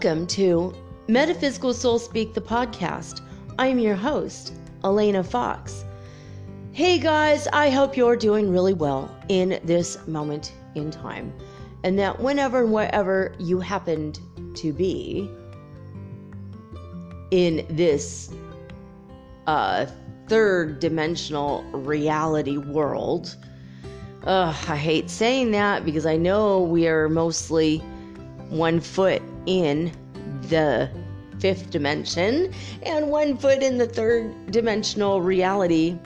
Welcome to Metaphysical Soul Speak, the podcast. I'm your host, Elena Fox. Hey guys, I hope you're doing really well in this moment in time, and that whenever and wherever you happened to be in this uh, third dimensional reality world, uh, I hate saying that because I know we are mostly one foot in the fifth dimension and one foot in the third dimensional reality.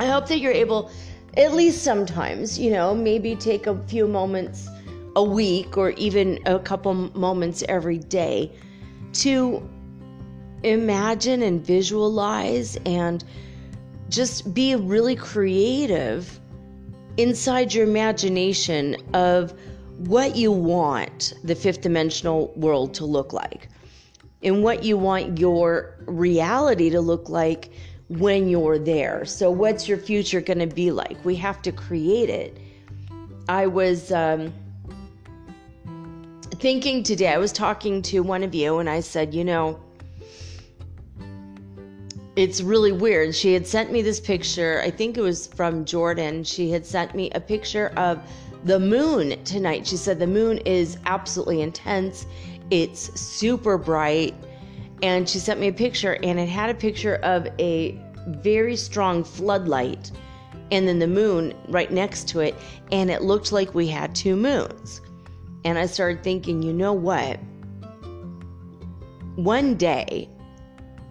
I hope that you're able, at least sometimes, you know, maybe take a few moments a week or even a couple moments every day to imagine and visualize and just be really creative inside your imagination of what you want the fifth dimensional world to look like and what you want your reality to look like when you're there. So, what's your future going to be like? We have to create it. I was um, thinking today, I was talking to one of you, and I said, you know, it's really weird. She had sent me this picture. I think it was from Jordan. She had sent me a picture of the moon tonight. She said the moon is absolutely intense. It's super bright. And she sent me a picture, and it had a picture of a very strong floodlight and then the moon right next to it. And it looked like we had two moons. And I started thinking, you know what? One day,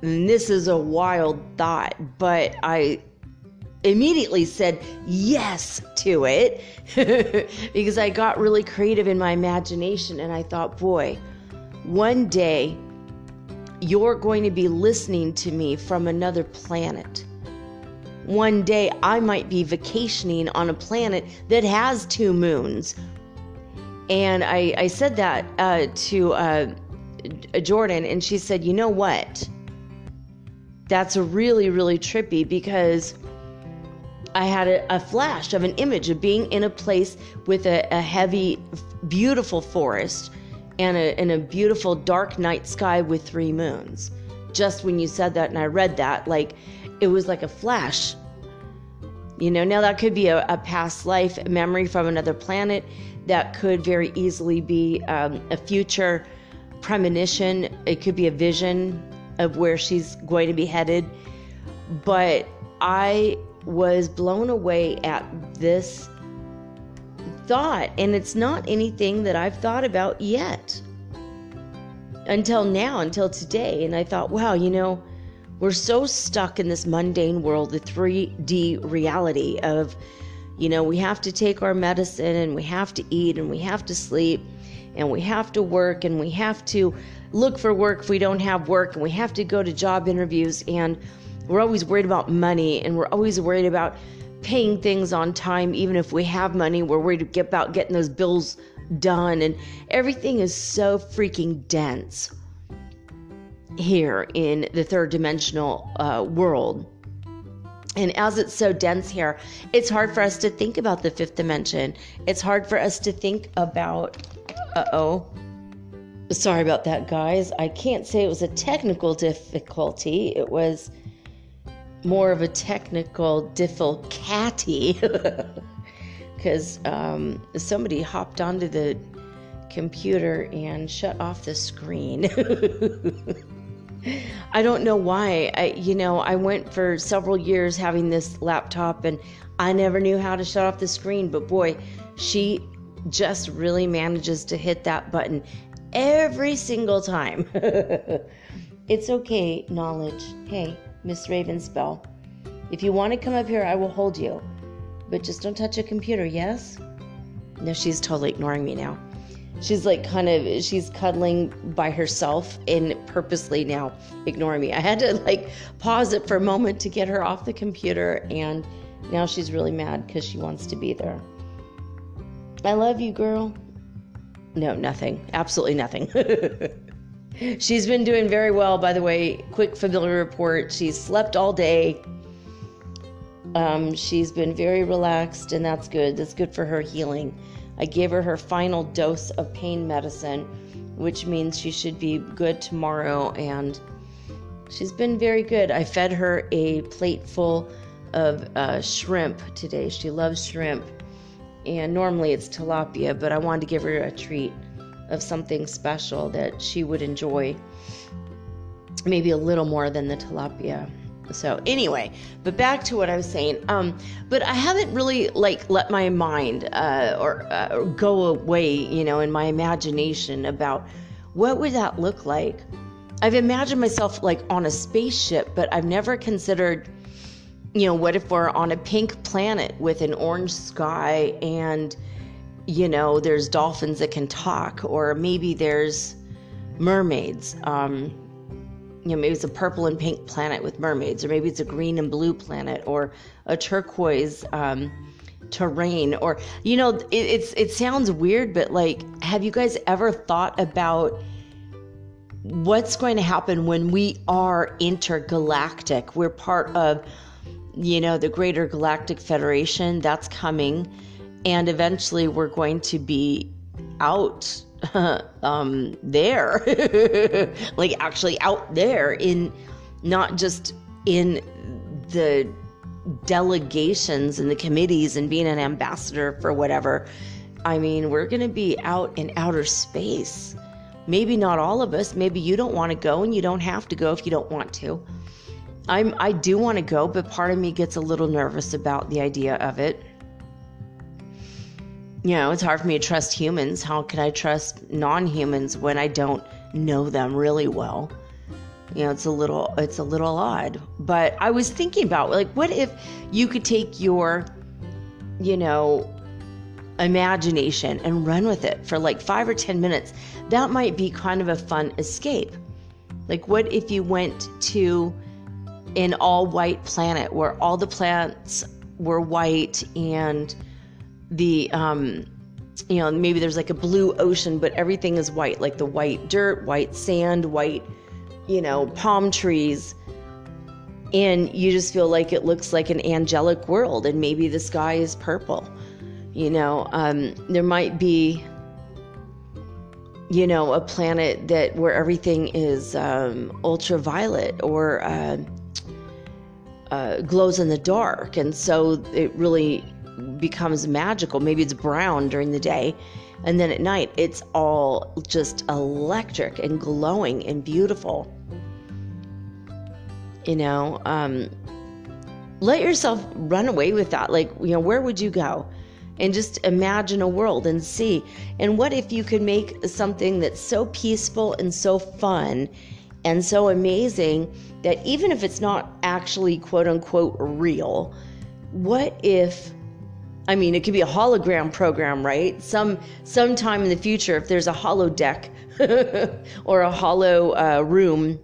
and this is a wild thought, but I immediately said yes to it because I got really creative in my imagination and I thought, boy, one day you're going to be listening to me from another planet. One day I might be vacationing on a planet that has two moons. And I, I said that uh, to uh, Jordan, and she said, You know what? That's really, really trippy because I had a, a, flash of an image of being in a place with a, a heavy, beautiful forest and a, and a beautiful dark night sky with three moons. Just when you said that and I read that, like it was like a flash. You know, now that could be a, a past life memory from another planet. That could very easily be um, a future premonition. It could be a vision of where she's going to be headed. But I was blown away at this thought, and it's not anything that I've thought about yet until now, until today. And I thought, wow, you know, we're so stuck in this mundane world, the 3D reality of, you know, we have to take our medicine and we have to eat and we have to sleep and we have to work and we have to look for work if we don't have work and we have to go to job interviews and we're always worried about money and we're always worried about paying things on time, even if we have money. We're worried about getting those bills done, and everything is so freaking dense here in the third dimensional uh, world. And as it's so dense here, it's hard for us to think about the fifth dimension. It's hard for us to think about, uh oh. Sorry about that, guys. I can't say it was a technical difficulty. It was more of a technical difficulty because um, somebody hopped onto the computer and shut off the screen. I don't know why. I, you know, I went for several years having this laptop and I never knew how to shut off the screen. But boy, she just really manages to hit that button every single time. It's okay, knowledge. Hey, Miss Ravenspell. If you want to come up here, I will hold you. But just don't touch a computer, yes? No, she's totally ignoring me now. She's like kind of she's cuddling by herself and purposely now ignoring me. I had to like pause it for a moment to get her off the computer and now she's really mad because she wants to be there. I love you, girl. No, nothing. Absolutely nothing. she's been doing very well, by the way. Quick familiar report. She's slept all day. Um, she's been very relaxed, and that's good. That's good for her healing. I gave her her final dose of pain medicine, which means she should be good tomorrow, and she's been very good. I fed her a plate full of uh, shrimp today. She loves shrimp, and normally it's tilapia, but I wanted to give her a treat of something special that she would enjoy, maybe a little more than the tilapia. So anyway, but back to what I was saying. Um, but I haven't really like let my mind uh, or, uh, or go away, you know, in my imagination about what would that look like. I've imagined myself like on a spaceship, but I've never considered, you know, what if we're on a pink planet with an orange sky and, you know, there's dolphins that can talk, or maybe there's mermaids. Um, you know, maybe it's a purple and pink planet with mermaids, or maybe it's a green and blue planet, or a turquoise um, terrain, or you know, it, it's it sounds weird, but like, have you guys ever thought about what's going to happen when we are intergalactic? We're part of, you know, the Greater Galactic Federation that's coming, and eventually we're going to be out um, there, like actually out there in not just in the delegations and the committees and being an ambassador for whatever. I mean, we're going to be out in outer space. Maybe not all of us. Maybe you don't want to go and you don't have to go if you don't want to. I'm I do want to go, but part of me gets a little nervous about the idea of it you know, it's hard for me to trust humans. How can I trust non humans when I don't know them really well? You know, it's a little it's a little odd. But I was thinking about like what if you could take your, you know, imagination and run with it for like five or ten minutes. That might be kind of a fun escape. Like what if you went to an all white planet where all the plants were white and the um you know maybe there's like a blue ocean but everything is white like the white dirt white sand white you know palm trees. And you just feel like it looks like an angelic world and maybe the sky is purple you know? Um, there might be you know a planet that where everything is um, ultraviolet or uh, uh, glows in the dark. And so it really becomes magical. Maybe it's brown during the day, and then at night it's all just electric and glowing and beautiful. You know, um, let yourself run away with that. Like, you know, where would you go? And just imagine a world and see. And what if you could make something that's so peaceful and so fun and so amazing that even if it's not actually quote unquote real, what if I mean, it could be a hologram program, right? Some sometime in the future, if there's a holodeck or a hollow uh, room,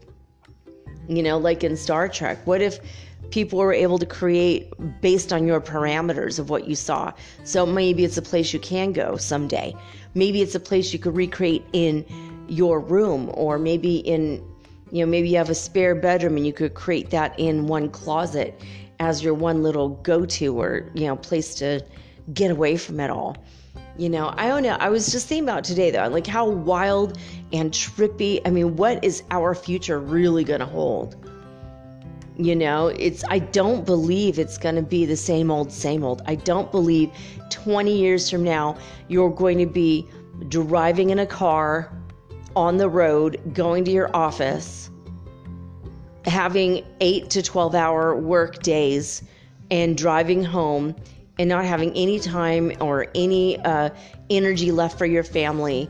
you know, like in Star Trek, what if people were able to create based on your parameters of what you saw? So maybe it's a place you can go someday. Maybe it's a place you could recreate in your room, or maybe in, you know, maybe you have a spare bedroom and you could create that in one closet as your one little go-to or you know place to get away from it all. You know i don't know i was just thinking about today though like how wild and trippy i mean what is our future really going to hold? You know it's i don't believe it's going to be the same old same old. I don't believe 20 years from now you're going to be driving in a car on the road going to your office having eight to 12 hour work days and driving home and not having any time or any uh, energy left for your family.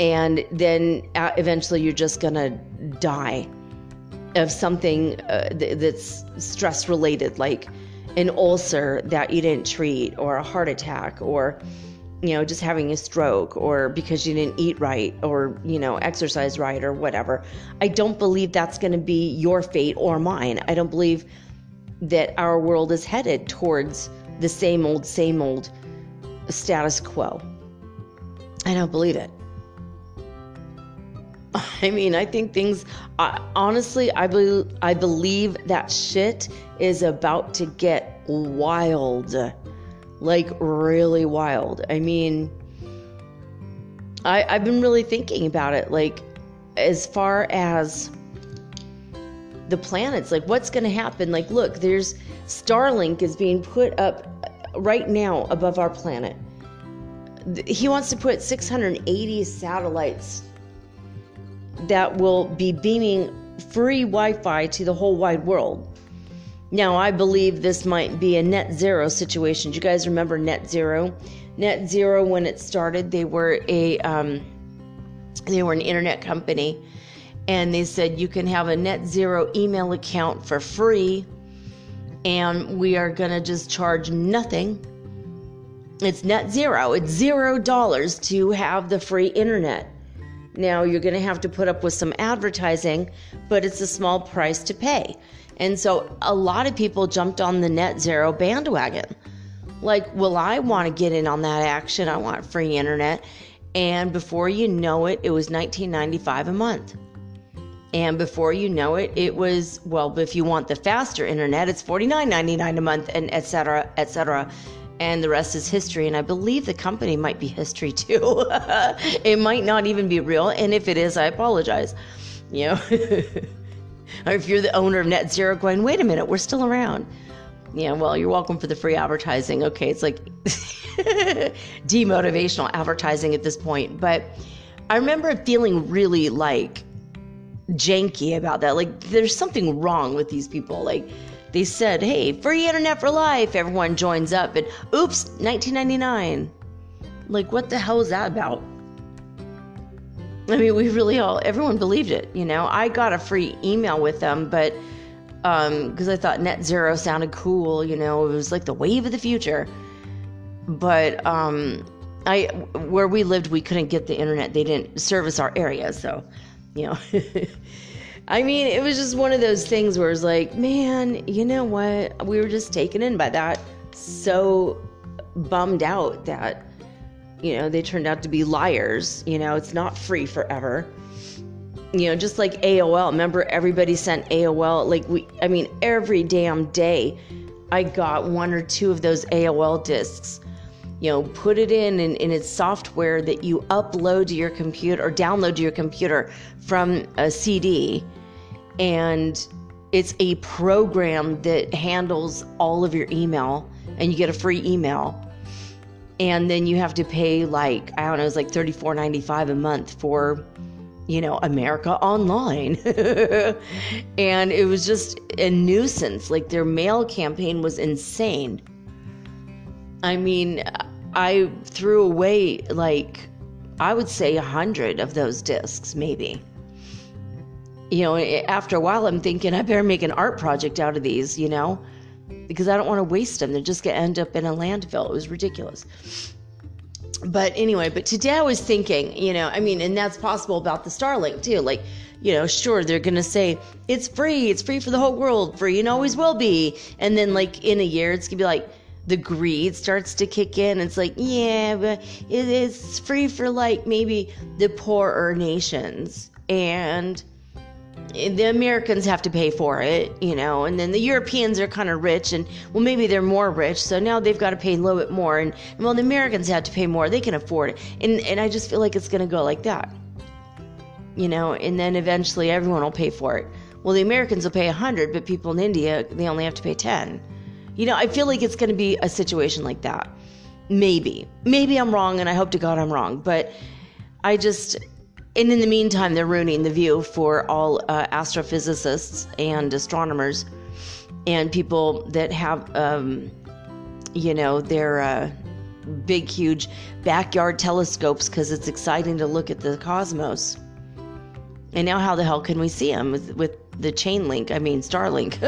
And then uh, eventually you're just going to die. of something uh, th- that's stress related, like an ulcer that you didn't treat, or a heart attack, or you know, just having a stroke, or because you didn't eat right, or you know, exercise right, or whatever. I don't believe that's going to be your fate or mine. I don't believe that our world is headed towards the same old, same old status quo. I don't believe it. I mean, I think things. Uh, honestly, I believe I believe that shit is about to get wild, like really wild. I mean, I I've been really thinking about it, like as far as the planets, like what's going to happen. Like, look, there's Starlink is being put up right now above our planet. He wants to put 680 satellites that will be beaming free Wi Fi to the whole wide world. Now, I believe this might be a net zero situation. Do you guys remember net zero? Net zero, when it started, they were a um, they were an internet company, and they said you can have a net zero email account for free, and we are gonna just charge nothing. It's net zero. It's zero dollars to have the free internet. Now you're going to have to put up with some advertising, but it's a small price to pay. And so a lot of people jumped on the net zero bandwagon. Like, well, I want to get in on that action. I want free internet. And before you know it, it was 1995 a month. And before you know it, it was well, if you want the faster internet, it's $49.99 a month and et cetera, et cetera and the rest is history. And I believe the company might be history too. it might not even be real. And if it is, I apologize. You know, or if you're the owner of Net Zero going, wait a minute, we're still around. Yeah, well, you're welcome for the free advertising. Okay, it's like demotivational advertising at this point. But I remember feeling really like janky about that. Like, there's something wrong with these people. Like, they said, hey, free internet for life. Everyone joins up, and oops, 1999. Like, what the hell is that about? I mean, we really all, everyone believed it, you know. I got a free email with them, but because um, I thought net zero sounded cool, you know, it was like the wave of the future. But um, I, where we lived, we couldn't get the internet. They didn't service our area, so, you know. I mean, it was just one of those things where it's like, man, you know what? We were just taken in by that. So bummed out that, you know, they turned out to be liars. You know, it's not free forever. You know, just like AOL. Remember, everybody sent AOL. Like, we, I mean, every damn day I got one or two of those AOL discs you know put it in and, and it's software that you upload to your computer or download to your computer from a cd and it's a program that handles all of your email and you get a free email and then you have to pay like i don't know it's like $34.95 a month for you know america online. And it was just a nuisance. Like their mail campaign was insane. I mean i threw away like i would say a hundred of those discs maybe. You know, after a while, I'm thinking I better make an art project out of these, you know, because I don't want to waste them. They're just going to end up in a landfill. It was ridiculous. But anyway, but today I was thinking, you know, I mean, and that's possible about the Starlink too. Like, you know, sure, they're going to say it's free, it's free for the whole world, free and always will be. And then, like, in a year, it's going to be like, the greed starts to kick in. It's like, yeah, but it is free for like maybe the poorer nations. And the Americans have to pay for it, you know, and then the Europeans are kind of rich, and well, maybe they're more rich, so now they've got to pay a little bit more, and, well, the Americans have to pay more; they can afford it, and and I just feel like it's going to go like that, you know, and then eventually everyone will pay for it. Well, the Americans will pay a hundred, but people in India they only have to pay ten. You know, I feel like it's going to be a situation like that. Maybe, maybe I'm wrong, and I hope to God I'm wrong, but I just and in the meantime, they're ruining the view for all uh, astrophysicists and astronomers and people that have, um, you know, their uh, big, huge backyard telescopes because it's exciting to look at the cosmos. And now, how the hell can we see them with, with the chain link, I mean Starlink,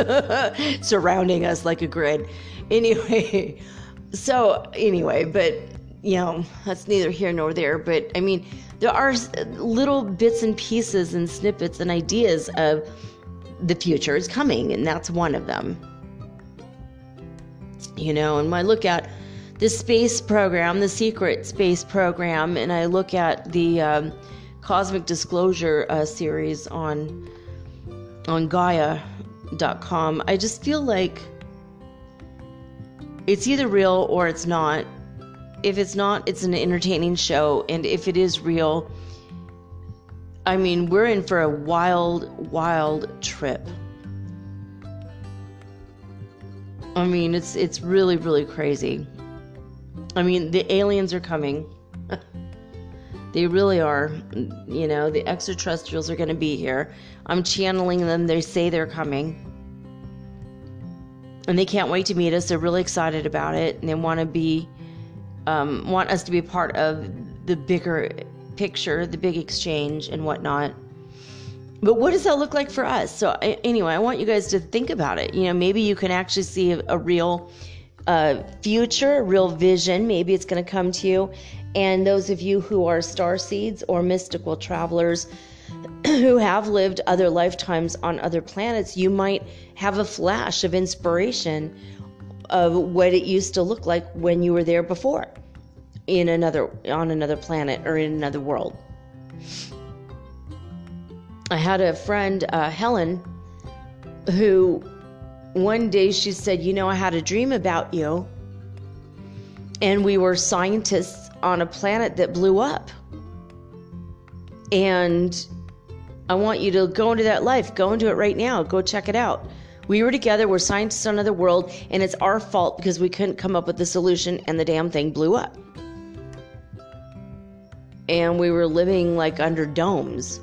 surrounding us like a grid. Anyway, so anyway, but you know, that's neither here nor there. But I mean, there are little bits and pieces and snippets and ideas of the future is coming, and that's one of them. You know, and when I look at the space program, the secret space program, and I look at the um, Cosmic Disclosure uh, series on on Gaia.com, I just feel like it's either real or it's not. If it's not, it's an entertaining show, and if it is real, I mean, we're in for a wild, wild trip. I mean, it's it's really, really crazy. I mean, the aliens are coming. they really are. You know, the extraterrestrials are going to be here. I'm channeling them. They say they're coming. And they can't wait to meet us. They're really excited about it. And they want to be, um, want us to be part of the bigger picture, the big exchange and whatnot. But what does that look like for us? So, anyway, I want you guys to think about it. You know, maybe you can actually see a, a real uh, future, a real vision. Maybe it's going to come to you. And those of you who are star seeds or mystical travelers who have lived other lifetimes on other planets, you might have a flash of inspiration of what it used to look like when you were there before in another on another planet or in another world. I had a friend, uh, Helen, who one day she said, You know, I had a dream about you, and we were scientists on a planet that blew up. And I want you to go into that life, go into it right now, go check it out. We were together, we're scientists on another world, and it's our fault because we couldn't come up with the solution and the damn thing blew up and we were living like under domes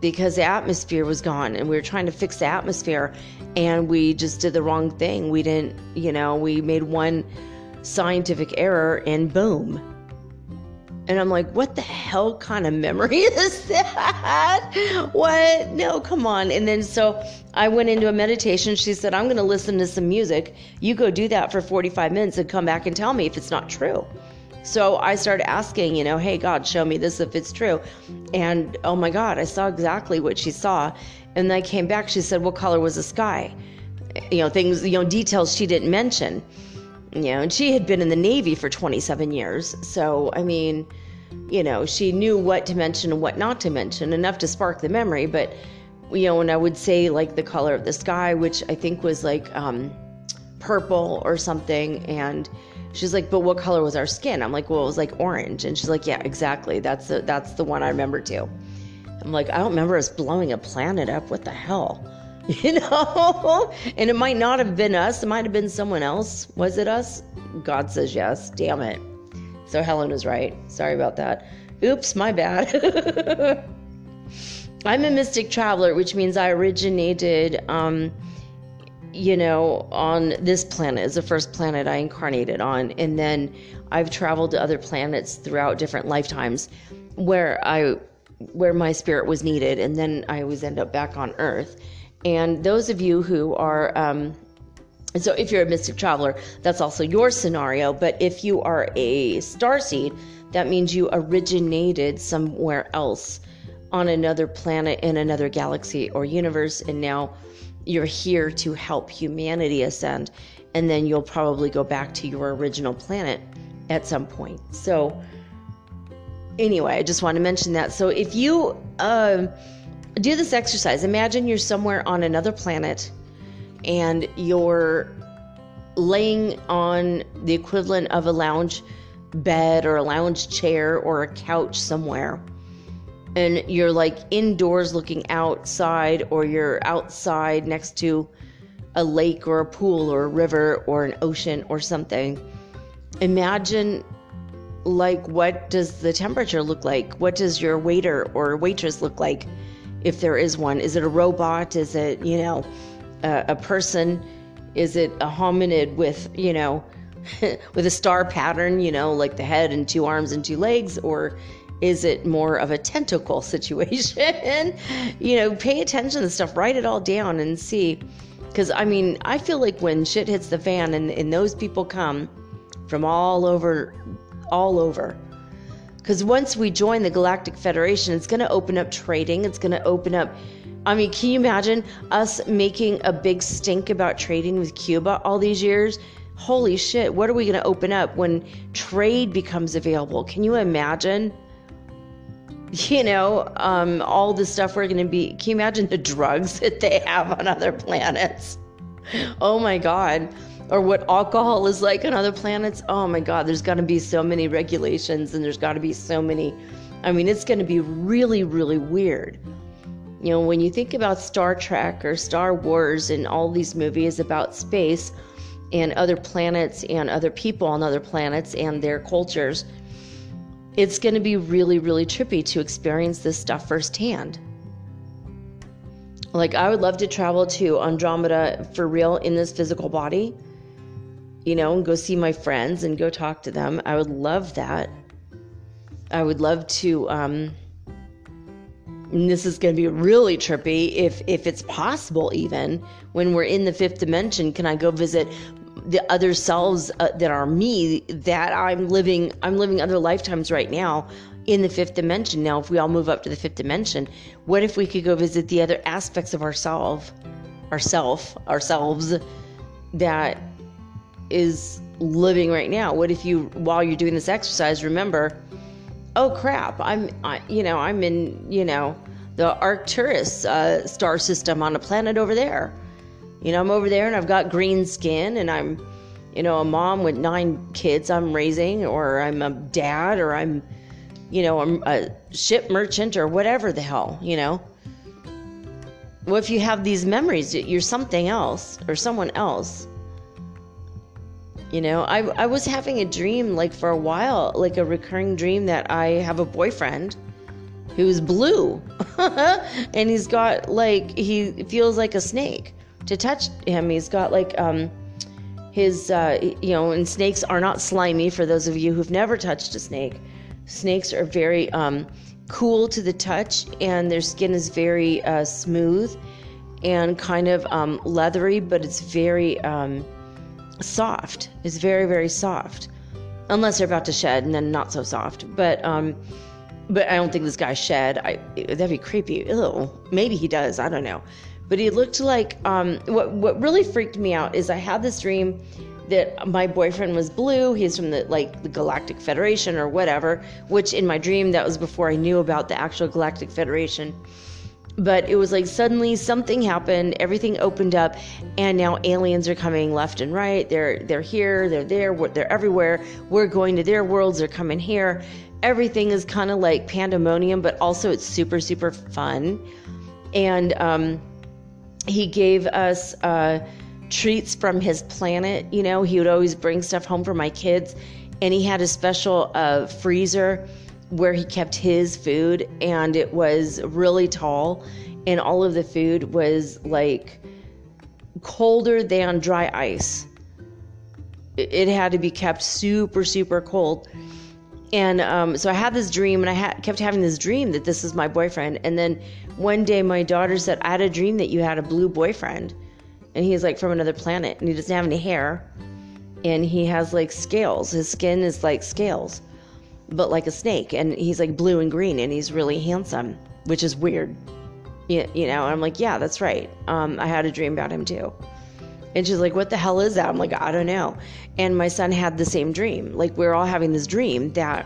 because the atmosphere was gone and we were trying to fix the atmosphere and we just did the wrong thing. We didn't, you know, we made one scientific error and boom. And I'm like, what the hell kind of memory is that? what? No, come on. And then so I went into a meditation. She said, I'm going to listen to some music. You go do that for 45 minutes and come back and tell me if it's not true. So I started asking, you know, hey, God, show me this if it's true. And oh my God, I saw exactly what she saw. And then I came back, she said, what color was the sky? You know, things, you know, details she didn't mention. You know, and she had been in the Navy for 27 years. So, I mean, you know, she knew what to mention and what not to mention, enough to spark the memory. But, you know, and I would say like the color of the sky, which I think was like um, purple or something. And, She's like, but what color was our skin? I'm like, well, it was like orange. And she's like, yeah, exactly. That's the, that's the one I remember too. I'm like, I don't remember us blowing a planet up. What the hell? You know? and it might not have been us. It might have been someone else. Was it us? God says yes. Damn it. So Helen was right. Sorry about that. Oops, my bad. I'm a mystic traveler, which means I originated um, you know, on this planet is the first planet I incarnated on. And then I've traveled to other planets throughout different lifetimes where I where my spirit was needed and then I always end up back on Earth. And those of you who are um so if you're a mystic traveler, that's also your scenario. But if you are a star seed, that means you originated somewhere else on another planet in another galaxy or universe and now you're here to help humanity ascend, and then you'll probably go back to your original planet at some point. So, anyway, I just want to mention that. So, if you uh, do this exercise, imagine you're somewhere on another planet and you're laying on the equivalent of a lounge bed or a lounge chair or a couch somewhere and you're like indoors looking outside or you're outside next to a lake or a pool or a river or an ocean or something. Imagine like what does the temperature look like? What does your waiter or waitress look like if there is one is it a robot is it you know a, a person is it a hominid with you know with a star pattern you know like the head and two arms and two legs or Is it more of a tentacle situation? you know, pay attention to stuff, write it all down and see. Because, I mean, I feel like when shit hits the fan and, and those people come from all over, all over. Because once we join the Galactic Federation, it's going to open up trading. It's going to open up. I mean, can you imagine us making a big stink about trading with Cuba all these years? Holy shit, what are we going to open up when trade becomes available? Can you imagine? you know, um, all the stuff we're going to be. Can you imagine the drugs that they have on other planets? Oh my God. Or what alcohol is like on other planets. Oh my God, there's got to be so many regulations and there's got to be so many. I mean, it's going to be really, really weird. You know, when you think about Star Trek or Star Wars and all these movies about space and other planets and other people on other planets and their cultures, it's going to be really, really trippy to experience this stuff firsthand. Like, I would love to travel to Andromeda for real in this physical body, you know, and go see my friends and go talk to them. I would love that. I would love to, um, this is going to be really trippy if if it's possible even when we're in the fifth dimension can i go visit the other selves uh, that are me that I'm living I'm living other lifetimes right now in the fifth dimension. Now, if we all move up to the fifth dimension, what if we could go visit the other aspects of ourself, ourself, ourselves that is living right now? What if you while you're doing this exercise remember, oh crap, I'm I, you know, I'm in, you know, the Arcturus uh, star system on a planet over there you know, I'm over there and I've got green skin and I'm, you know, a mom with nine kids I'm raising, or I'm a dad, or I'm, you know, I'm a ship merchant or whatever the hell, you know. Well, if you have these memories, you're something else or someone else. You know, I, I was having a dream like for a while, like a recurring dream that I have a boyfriend who's blue and he's got like, he feels like a snake to touch him. He's got like um, his, uh, you know, and snakes are not slimy for those of you who've never touched a snake. Snakes are very um, cool to the touch, and their skin is very uh, smooth and kind of um, leathery, but it's very um, soft. It's very, very soft. Unless they're about to shed, and then not so soft. But um, but I don't think this guy shed. I that'd be creepy. Ew. Maybe he does. I don't know but he looked like um, what what really freaked me out is I had this dream that my boyfriend was blue. He's from the like the Galactic Federation or whatever. Which in my dream that was before I knew about the actual Galactic Federation. But it was like suddenly something happened, everything opened up, and now aliens are coming left and right. They're they're here, they're there, they're everywhere. We're going to their worlds, they're coming here. Everything is kind of like pandemonium, but also it's super super fun. And um, he gave us uh, treats from his planet. You know, he would always bring stuff home for my kids, and he had a special uh, freezer where he kept his food, and it was really tall, and all of the food was like colder than dry ice. It had to be kept super, super cold. And um, so I had this dream, and I ha- kept having this dream that this is my boyfriend. And then one day my daughter said, I had a dream that you had a blue boyfriend. And he's like from another planet and he doesn't have any hair. And he has like scales. His skin is like scales, but like a snake. And he's like blue and green and he's really handsome, which is weird. You, you know, and I'm like, yeah, that's right. Um, I had a dream about him too. And she's like, What the hell is that? I'm like, I don't know. And my son had the same dream. Like, we're all having this dream that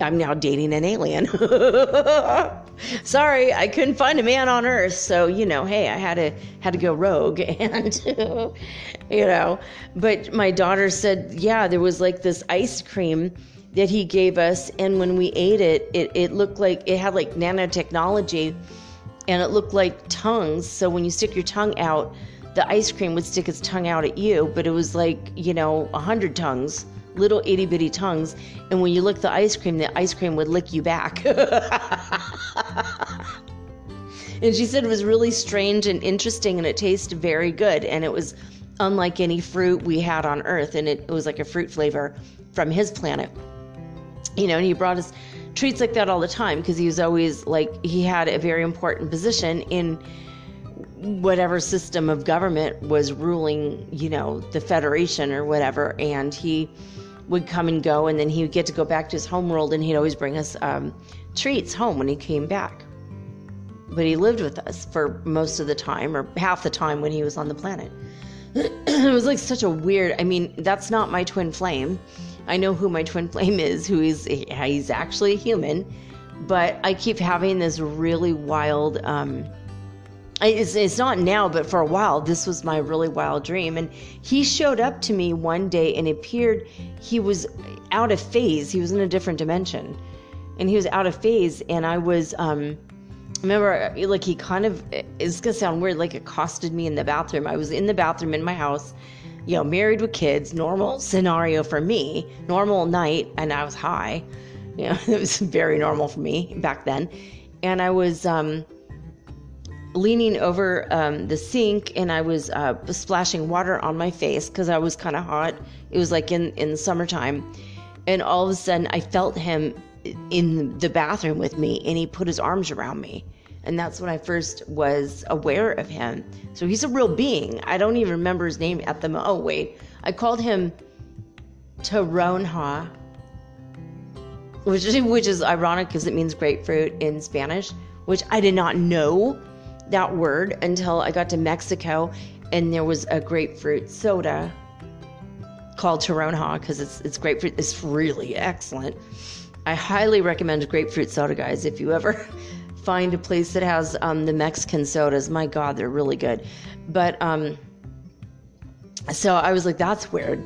I'm now dating an alien. Sorry, I couldn't find a man on Earth, so you know, hey, I had to had to go rogue, and you know. But my daughter said, yeah, there was like this ice cream that he gave us, and when we ate it, it it looked like it had like nanotechnology, and it looked like tongues. So when you stick your tongue out, the ice cream would stick its tongue out at you, but it was like you know a hundred tongues little itty bitty tongues, and when you lick the ice cream, the ice cream would lick you back. and she said it was really strange and interesting, and it tasted very good, and it was unlike any fruit we had on Earth, and it, it was like a fruit flavor from his planet. You know, and he brought us treats like that all the time because he was always like he had a very important position in whatever system of government was ruling, you know, the Federation or whatever. And he would come and go, and then he would get to go back to his home world, and he'd always bring us um, treats home when he came back. But he lived with us for most of the time, or half the time when he was on the planet. it was like such a weird. I mean, that's not my twin flame. I know who my twin flame is, who is he's actually a human, but I keep having this really wild. Um, it's, it's not now, but for a while, this was my really wild dream. And he showed up to me one day and appeared, he was out of phase. He was in a different dimension. And he was out of phase. And I was, um, remember, like, he kind of, it's gonna sound weird, like, accosted me in the bathroom. I was in the bathroom in my house, you know, married with kids, normal scenario for me, normal night, and I was high. You know, it was very normal for me back then. And I was, um, leaning over um, the sink and I was uh, splashing water on my face because I was kind of hot. It was like in, in the summertime. And all of a sudden, I felt him in the bathroom with me and he put his arms around me. And that's when I first was aware of him. So he's a real being. I don't even remember his name at the moment. Oh, wait. I called him Toronja, which is, which is ironic because it means grapefruit in Spanish, which I did not know that word until I got to Mexico and there was a grapefruit soda called Toronja because it's it's grapefruit. It's really excellent. I highly recommend grapefruit soda, guys. If you ever find a place that has um, the Mexican sodas, my God, they're really good. But um, so I was like, that's weird.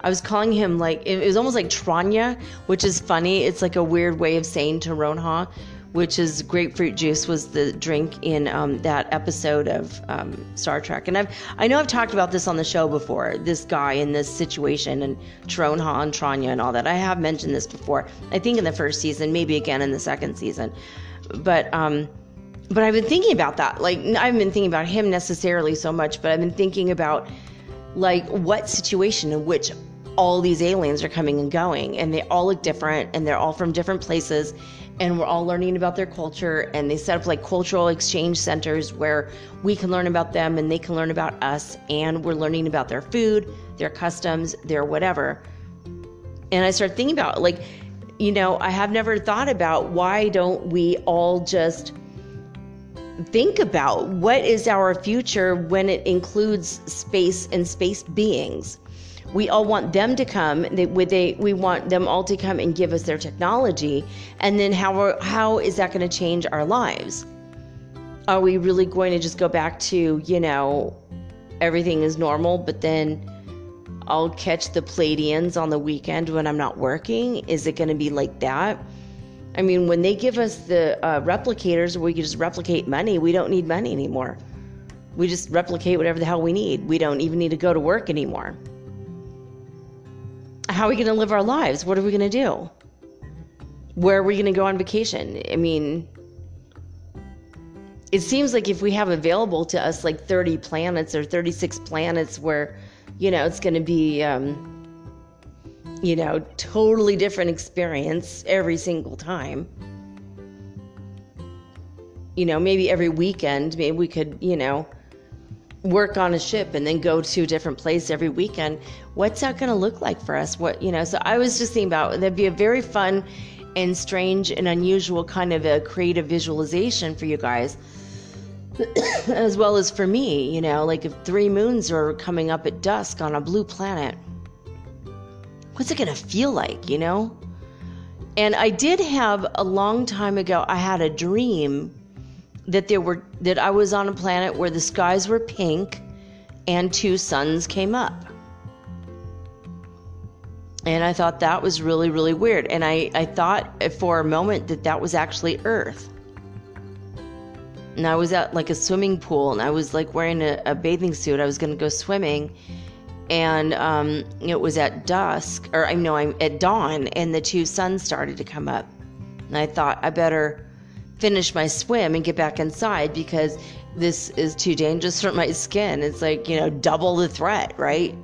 I was calling him like it was almost like Tranya, which is funny. It's like a weird way of saying Toronja, which is grapefruit juice was the drink in um, that episode of um, Star Trek. And I've I know I've talked about this on the show before. This guy in this situation and Tronha and Tranya and all that. I have mentioned this before. I think in the first season, maybe again in the second season. But um, but I've been thinking about that. Like I haven't been thinking about him necessarily so much, but I've been thinking about like what situation in which all these aliens are coming and going and they all look different and they're all from different places and we're all learning about their culture and they set up like cultural exchange centers where we can learn about them and they can learn about us and we're learning about their food their customs their whatever and i start thinking about like you know i have never thought about why don't we all just think about what is our future when it includes space and space beings. We all want them to come they, they, we want them all to come and give us their technology. And then how, how is that going to change our lives? Are we really going to just go back to you know everything is normal but then i'll catch the Pleiadians on the weekend when i'm not working is it going to be like that i mean when they give us the uh, replicators we can just replicate money we don't need money anymore we just replicate whatever the hell we need we don't even need to go to work anymore how are we going to live our lives? What are we going to do? Where are we going to go on vacation? I mean, it seems like if we have available to us like 30 planets or 36 planets where, you know, it's going to be, um, you know, totally different experience every single time. You know, maybe every weekend, maybe we could, you know, work on a ship and then go to a different place every weekend. What's that going to look like for us? What you know so i was just thinking about that'd be a very fun and strange and unusual kind of a creative visualization for you guys as well as for me you know like if three moons are coming up at dusk on a blue planet what's it going to feel like you know and i did have a long time ago i had a dream that there were that I was on a planet where the skies were pink and two suns came up. And I thought that was really, really weird. And I, I thought for a moment that that was actually Earth. And I was at like a swimming pool and I was like wearing a, a bathing suit. I was going to go swimming. And um, it was at dusk, or I know I'm at dawn, and the two suns started to come up. And I thought I better finish my swim and get back inside because this is too dangerous for my skin. It's like, you know, double the threat, right?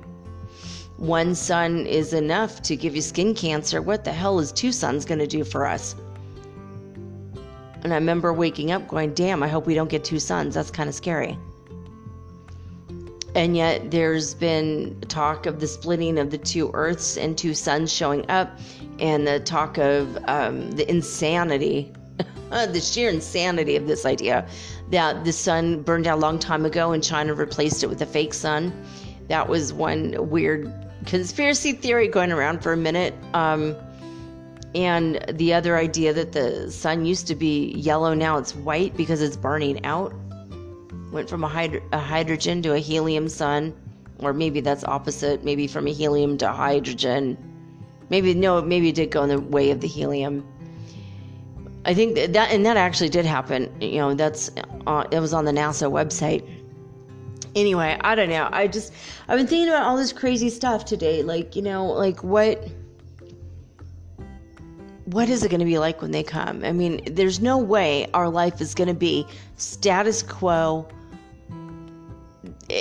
One sun is enough to give you skin cancer. What the hell is two suns going to do for us? And I remember waking up going, damn, I hope we don't get two suns. That's kind of scary. And yet there's been talk of the splitting of the two earths and two suns showing up, and the talk of um, the insanity, the sheer insanity of this idea that the sun burned out a long time ago and China replaced it with a fake sun. That was one weird conspiracy theory going around for a minute. Um, and the other idea that the sun used to be yellow, now it's white because it's burning out. Went from a, a hydrogen to a helium sun, or maybe that's opposite, maybe from a helium to hydrogen. Maybe, no, maybe it did go in the way of the helium. I think that, that and that actually did happen. You know, that's uh, it was on the NASA website. Anyway, I don't know. I just I've been thinking about all this crazy stuff today. Like, you know, like what what is it going to be like when they come? I mean, there's no way our life is going to be status quo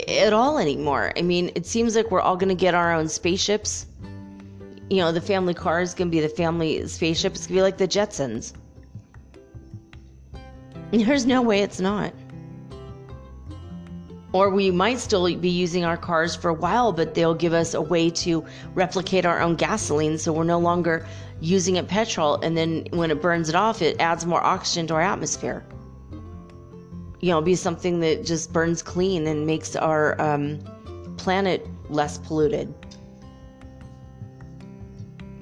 at all anymore. I mean, it seems like we're all going to get our own spaceships. You know, the family car is going to be the family spaceship. It's going to be like the Jetsons. There's no way it's not. Or we might still be using our cars for a while, but they'll give us a way to replicate our own gasoline so we're no longer using it petrol. And then when it burns it off, it adds more oxygen to our atmosphere. You know, be something that just burns clean and makes our um, planet less polluted.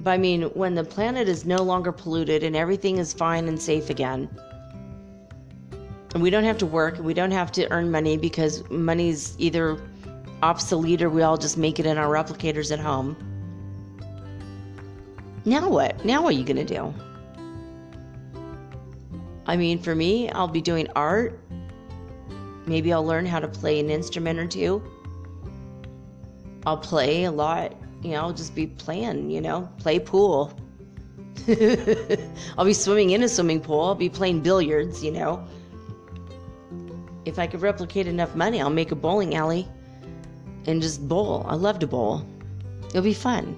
But I mean, when the planet is no longer polluted and everything is fine and safe again, and we don't have to work we don't have to earn money because money's either obsolete or we all just make it in our replicators at home now what? Now what are you going to do? I mean for me i'll be doing art. Maybe i'll learn how to play an instrument or two. I'll play a lot you know i'll just be playing you know play pool. I'll be swimming in a swimming pool. I'll be playing billiards you know. If I could replicate enough money, I'll make a bowling alley and just bowl. I love to bowl. It'll be fun.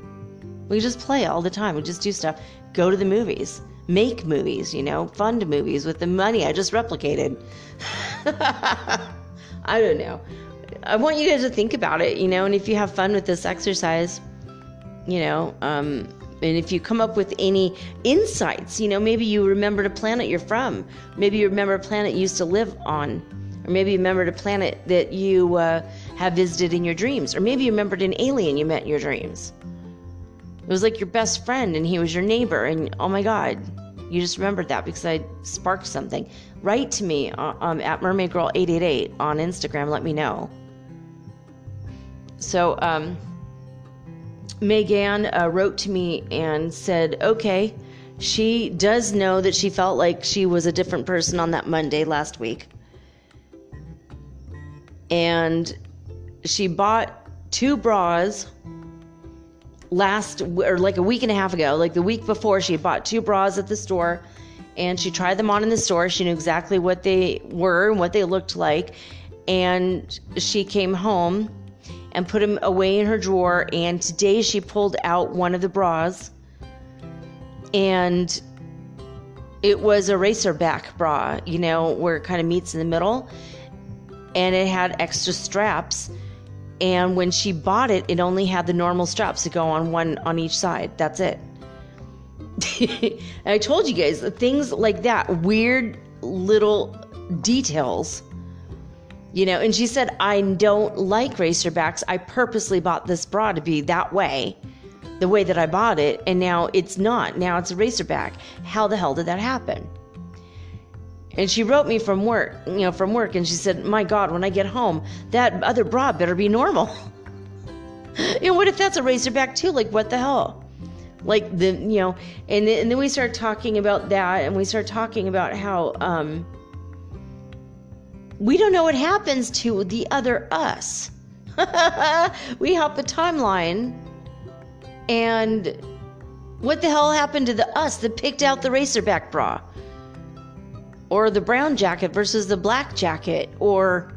We just play all the time. We just do stuff. Go to the movies. Make movies, you know, fund movies with the money I just replicated. I don't know. I want you guys to think about it, you know, and if you have fun with this exercise, you know, um, and if you come up with any insights, you know, maybe you remembered a planet you're from, maybe you remember a planet you used to live on or maybe you remembered a planet that you uh, have visited in your dreams. Or maybe you remembered an alien you met in your dreams. It was like your best friend and he was your neighbor. And oh my God, you just remembered that because I sparked something. Write to me uh, um, at Mermaid Girl 888 on Instagram. Let me know. So, um, Megan uh, wrote to me and said, okay, she does know that she felt like she was a different person on that Monday last week and she bought two bras last or like a week and a half ago like the week before she bought two bras at the store and she tried them on in the store she knew exactly what they were and what they looked like and she came home and put them away in her drawer and today she pulled out one of the bras and it was a racer back bra you know where it kind of meets in the middle and it had extra straps. And when she bought it, it only had the normal straps to go on one on each side. That's it. I told you guys things like that, weird little details. You know, and she said, I don't like racerbacks. I purposely bought this bra to be that way, the way that I bought it, and now it's not. Now it's a racerback. How the hell did that happen? And she wrote me from work, you know, from work, and she said, My God, when I get home, that other bra better be normal. you know, what if that's a racerback too? Like, what the hell? Like, the, you know, and, and then we start talking about that, and we start talking about how, um, we don't know what happens to the other us. we help a timeline, and what the hell happened to the us that picked out the racerback bra? Or the brown jacket versus the black jacket or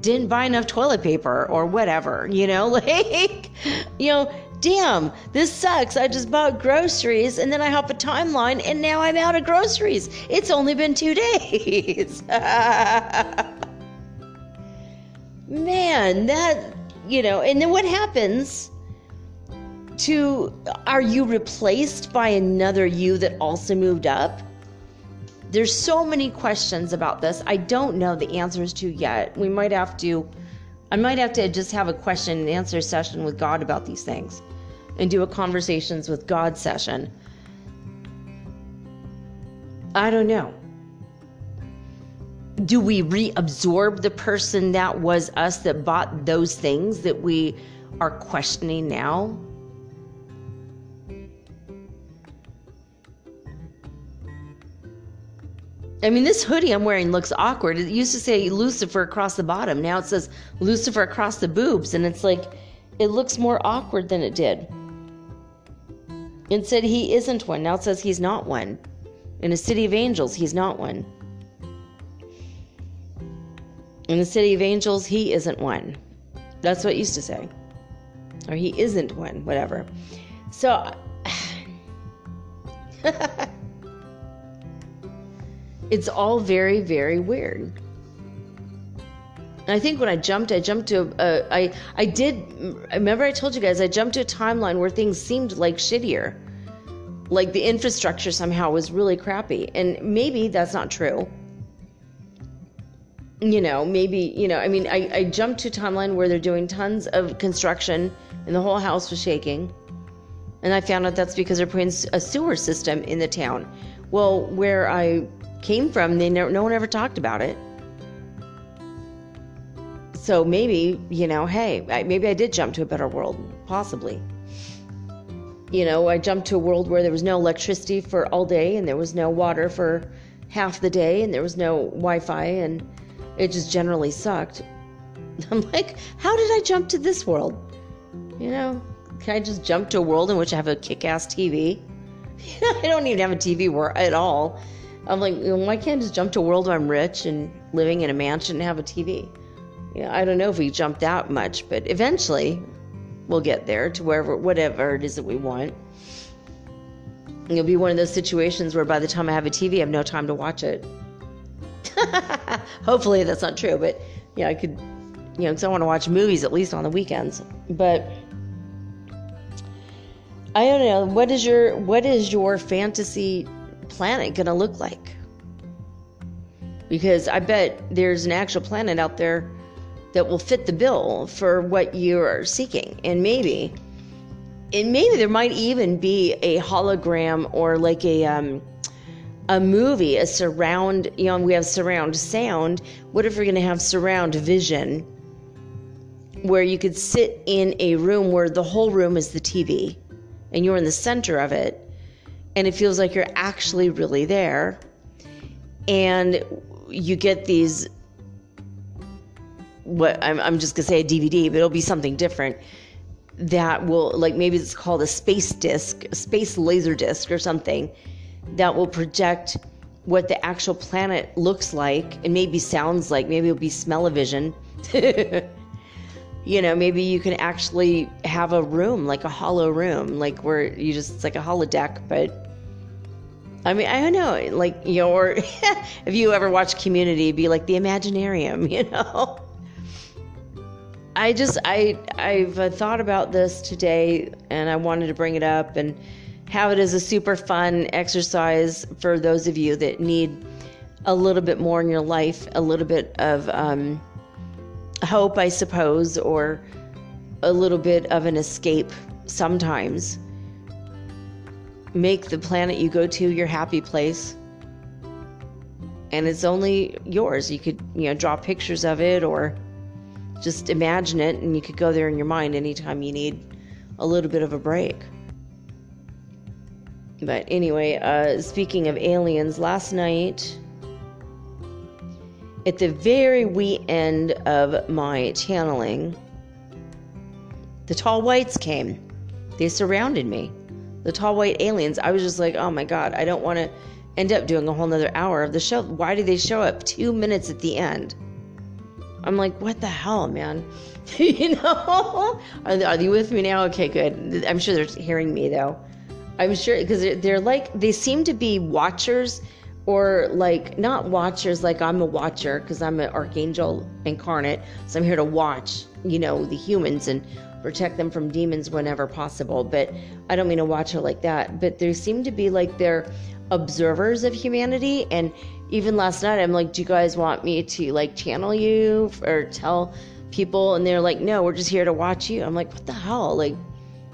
didn't buy enough toilet paper or whatever, you know, like, you know, damn, this sucks. I just bought groceries and then I hop a timeline and now I'm out of groceries. It's only been two days. Man, that, you know, and then what happens? to are you replaced by another you that also moved up? There's so many questions about this. I don't know the answers to yet. We might have to I might have to just have a question and answer session with God about these things and do a conversations with God session. I don't know. Do we reabsorb the person that was us that bought those things that we are questioning now? I mean, this hoodie I'm wearing looks awkward. It used to say Lucifer across the bottom. Now it says Lucifer across the boobs. And it's like, it looks more awkward than it did. It said he isn't one. Now it says he's not one. In a city of angels, he's not one. In the city of angels, he isn't one. That's what it used to say. Or he isn't one, whatever. So. it's all very, very weird. And I think when I jumped, I jumped to, uh, I, I did, remember I told you guys, I jumped to a timeline where things seemed like shittier. Like the infrastructure somehow was really crappy. And maybe that's not true. You know, maybe, you know, I mean, I, I jumped to a timeline where they're doing tons of construction and the whole house was shaking. And I found out that's because they're putting a sewer system in the town. Well, where I came from, they never, no one ever talked about it. So maybe, you know, hey, maybe I did jump to a better world, possibly. You know, I jumped to a world where there was no electricity for all day and there was no water for half the day and there was no Wi Fi and it just generally sucked. I'm like, how did I jump to this world? You know, can I just jump to a world in which I have a kick ass TV? I don't even have a TV at all. I'm like, why can't I just jump to a world where I'm rich and living in a mansion and have a TV? I don't know if we jump that much, but eventually we'll get there to wherever, whatever it is that we want. It'll be one of those situations where by the time I have a TV, I have no time to watch it. Hopefully that's not true, but yeah, I could, you know, because I want to watch movies at least on the weekends. But I don't know. What is your what is your fantasy planet going to look like? Because I bet there's an actual planet out there that will fit the bill for what you're seeking. And maybe, and maybe there might even be a hologram or like a, um, a movie, a surround, you know, we have surround sound. What if we're going to have surround vision where you could sit in a room where the whole room is the TV and you're in the center of it and it feels like you're actually really there. And you get these what I'm, I'm just gonna say a DVD, but it'll be something different that will like maybe it's called a space disc, a space laser disc or something that will project what the actual planet looks like and maybe sounds like. Maybe it'll be smell-o-vision. you know, maybe you can actually have a room like a hollow room, like where you just it's like a holodeck, but I mean, I don't know, like, you or if you ever watch Community, be like the Imaginarium, you know? I just, I, I've uh, thought about this today and I wanted to bring it up and have it as a super fun exercise for those of you that need a little bit more in your life, a little bit of um, hope, I suppose, or a little bit of an escape sometimes make the planet you go to your happy place. And it's only yours. You could, you know, draw pictures of it or just imagine it and you could go there in your mind anytime you need a little bit of a break. But anyway, uh, speaking of aliens, last night, at the very wee end of my channeling, the tall whites came. They surrounded me the tall white aliens, I was just like, oh my God, I don't want to end up doing a whole nother hour of the show. Why did they show up two minutes at the end? I'm like, what the hell, man? you know? Are, are you with me now? Okay, good. I'm sure they're hearing me though. I'm sure because they're, they're like, they seem to be watchers or like not watchers like I'm a watcher because I'm an archangel incarnate. So I'm here to watch, you know, the humans and protect them from demons whenever possible. But I don't mean a watcher like that. But they seem to be like they're observers of humanity and even last night i'm like do you guys want me to like channel you or tell people and they're like no we're just here to watch you i'm like what the hell like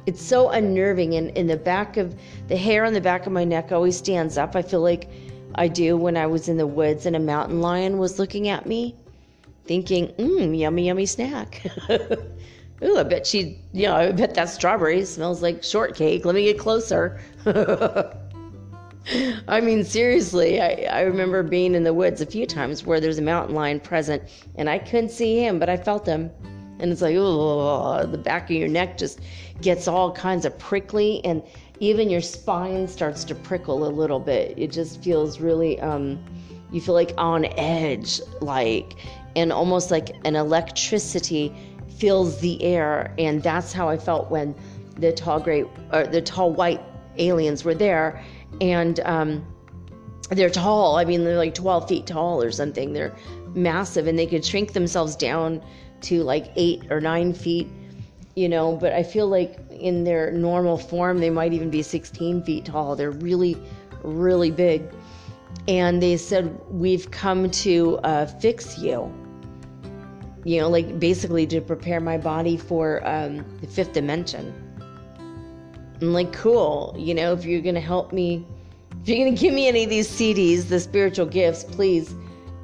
it's so unnerving and in the back of the hair on the back of my neck always stands up i feel like i do when i was in the woods and a mountain lion was looking at me thinking mmm yummy yummy snack Ooh, I bet she, you know, I bet that strawberry smells like shortcake. Let me get closer. I mean, seriously, I, I remember being in the woods a few times where there's a mountain lion present and I couldn't see him, but I felt him. And it's like, oh, the back of your neck just gets all kinds of prickly and even your spine starts to prickle a little bit. It just feels really, um, you feel like on edge, like, and almost like an electricity fills the air. And that's how I felt when the tall gray, or the tall white aliens were there and um, they're tall. I mean, they're like 12 feet tall or something. They're massive, and they could shrink themselves down to like eight or nine feet, you know. But I feel like in their normal form, they might even be 16 feet tall. They're really, really big. And they said, We've come to uh, fix you. You know, like basically to prepare my body for um, the fifth dimension. I'm like, cool. You know, if you're going to help me, if you're going to give me any of these siddhis, the spiritual gifts, please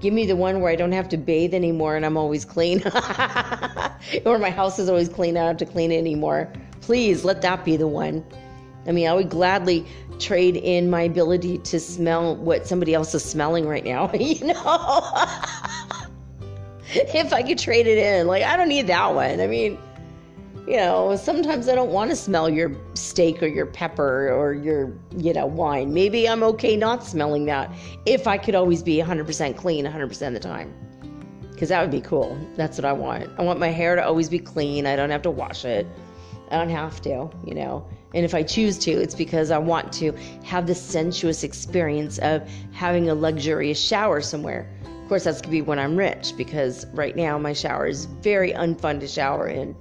give me the one where I don't have to bathe anymore and I'm always clean. or my house is always clean. I don't have to clean it anymore. Please let that be the one. I mean, I would gladly trade in my ability to smell what somebody else is smelling right now, you know? if I could trade it in. Like, I don't need that one. I mean, you know, sometimes I don't want to smell your steak or your pepper or your, you know, wine. Maybe I'm okay not smelling that if I could always be 100% clean 100% of the time. Because that would be cool. That's what I want. I want my hair to always be clean. I don't have to wash it. I don't have to, you know. And if I choose to, it's because I want to have the sensuous experience of having a luxurious shower somewhere. Course, that's going to be when I'm rich because right now my shower is very unfun to shower in.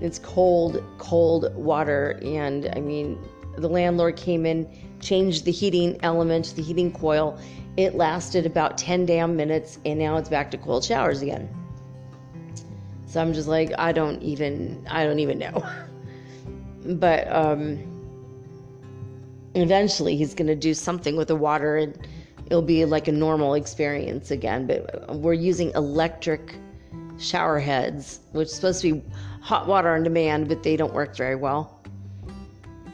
It's cold, cold water. And I mean, the landlord came in, changed the heating element, the heating coil. It lasted about 10 damn minutes, and now it's back to cold showers again. So I'm just like, I don't even, I don't even know. but um, eventually he's going to do something with the water and it'll be like a normal experience again. But we're using electric shower heads, which is supposed to be hot water on demand, but they don't work very well.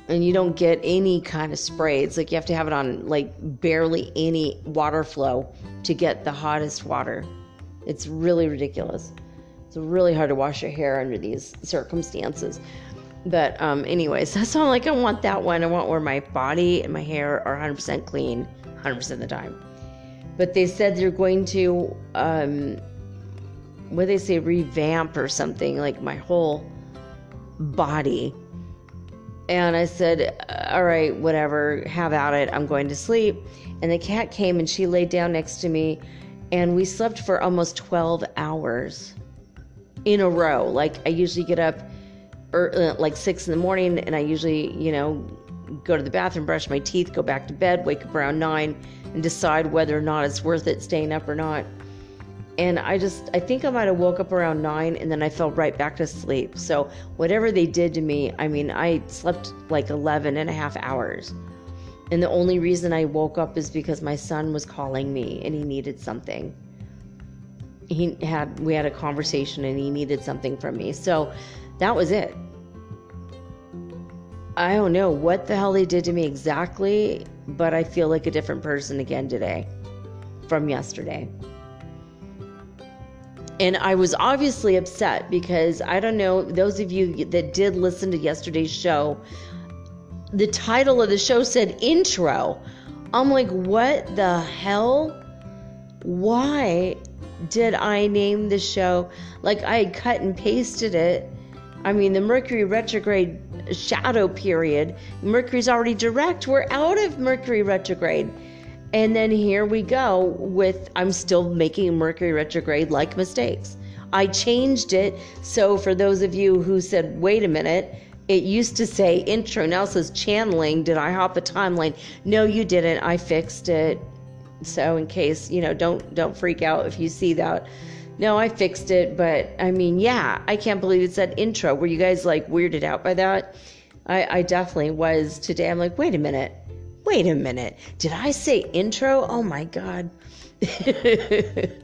And you don't get any kind of spray. It's like you have to have it on like barely any water flow to get the hottest water. It's really ridiculous. It's really hard to wash your hair under these circumstances. But um, anyways, that's all like I want that one. I want where my body and my hair are 100% clean 100% of the time. But they said they're going to um, what they say revamp or something like my whole body. And i said all right whatever have at it i'm going to sleep. And the cat came and she laid down next to me and we slept for almost 12 hours in a row. Like i usually get up er, uh, like 6 in the morning and i usually you know go to the bathroom brush my teeth go back to bed wake up around 9 and decide whether or not it's worth it staying up or not and I just I think I might have woke up around 9 and then I fell right back to sleep. So whatever they did to me, I mean, I slept like 11 and a half hours. And the only reason I woke up is because my son was calling me and he needed something. He had we had a conversation and he needed something from me. So that was it. I don't know what the hell they did to me exactly, but I feel like a different person again today from yesterday. And I was obviously upset because I don't know, those of you that did listen to yesterday's show, the title of the show said intro. I'm like, what the hell? Why did I name the show? Like I cut and pasted it. I mean, the Mercury retrograde shadow period. Mercury's already direct. We're out of Mercury retrograde. And then here we go with I'm still making Mercury retrograde like mistakes. I changed it. So for those of you who said, wait a minute, it used to say intro, now says channeling. Did I hop a timeline? No, you didn't. I fixed it. So in case, you know, don't don't freak out if you see that. No, I fixed it, but I mean, yeah, I can't believe it's that intro. Were you guys like weirded out by that? I, I definitely was today. I'm like, wait a minute. Wait a minute. Did I say intro? Oh my God. that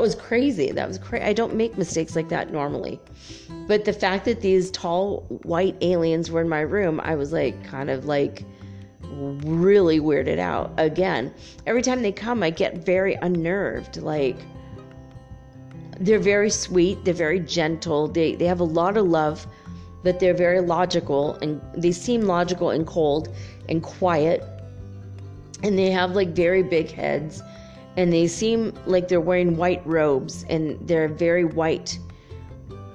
was crazy. That was crazy. I don't make mistakes like that normally. But the fact that these tall white aliens were in my room, I was like, kind of like, really weirded out. Again, every time they come, I get very unnerved. Like, they're very sweet, they're very gentle, they, they have a lot of love, but they're very logical and they seem logical and cold and quiet. And they have like very big heads and they seem like they're wearing white robes and they're very white.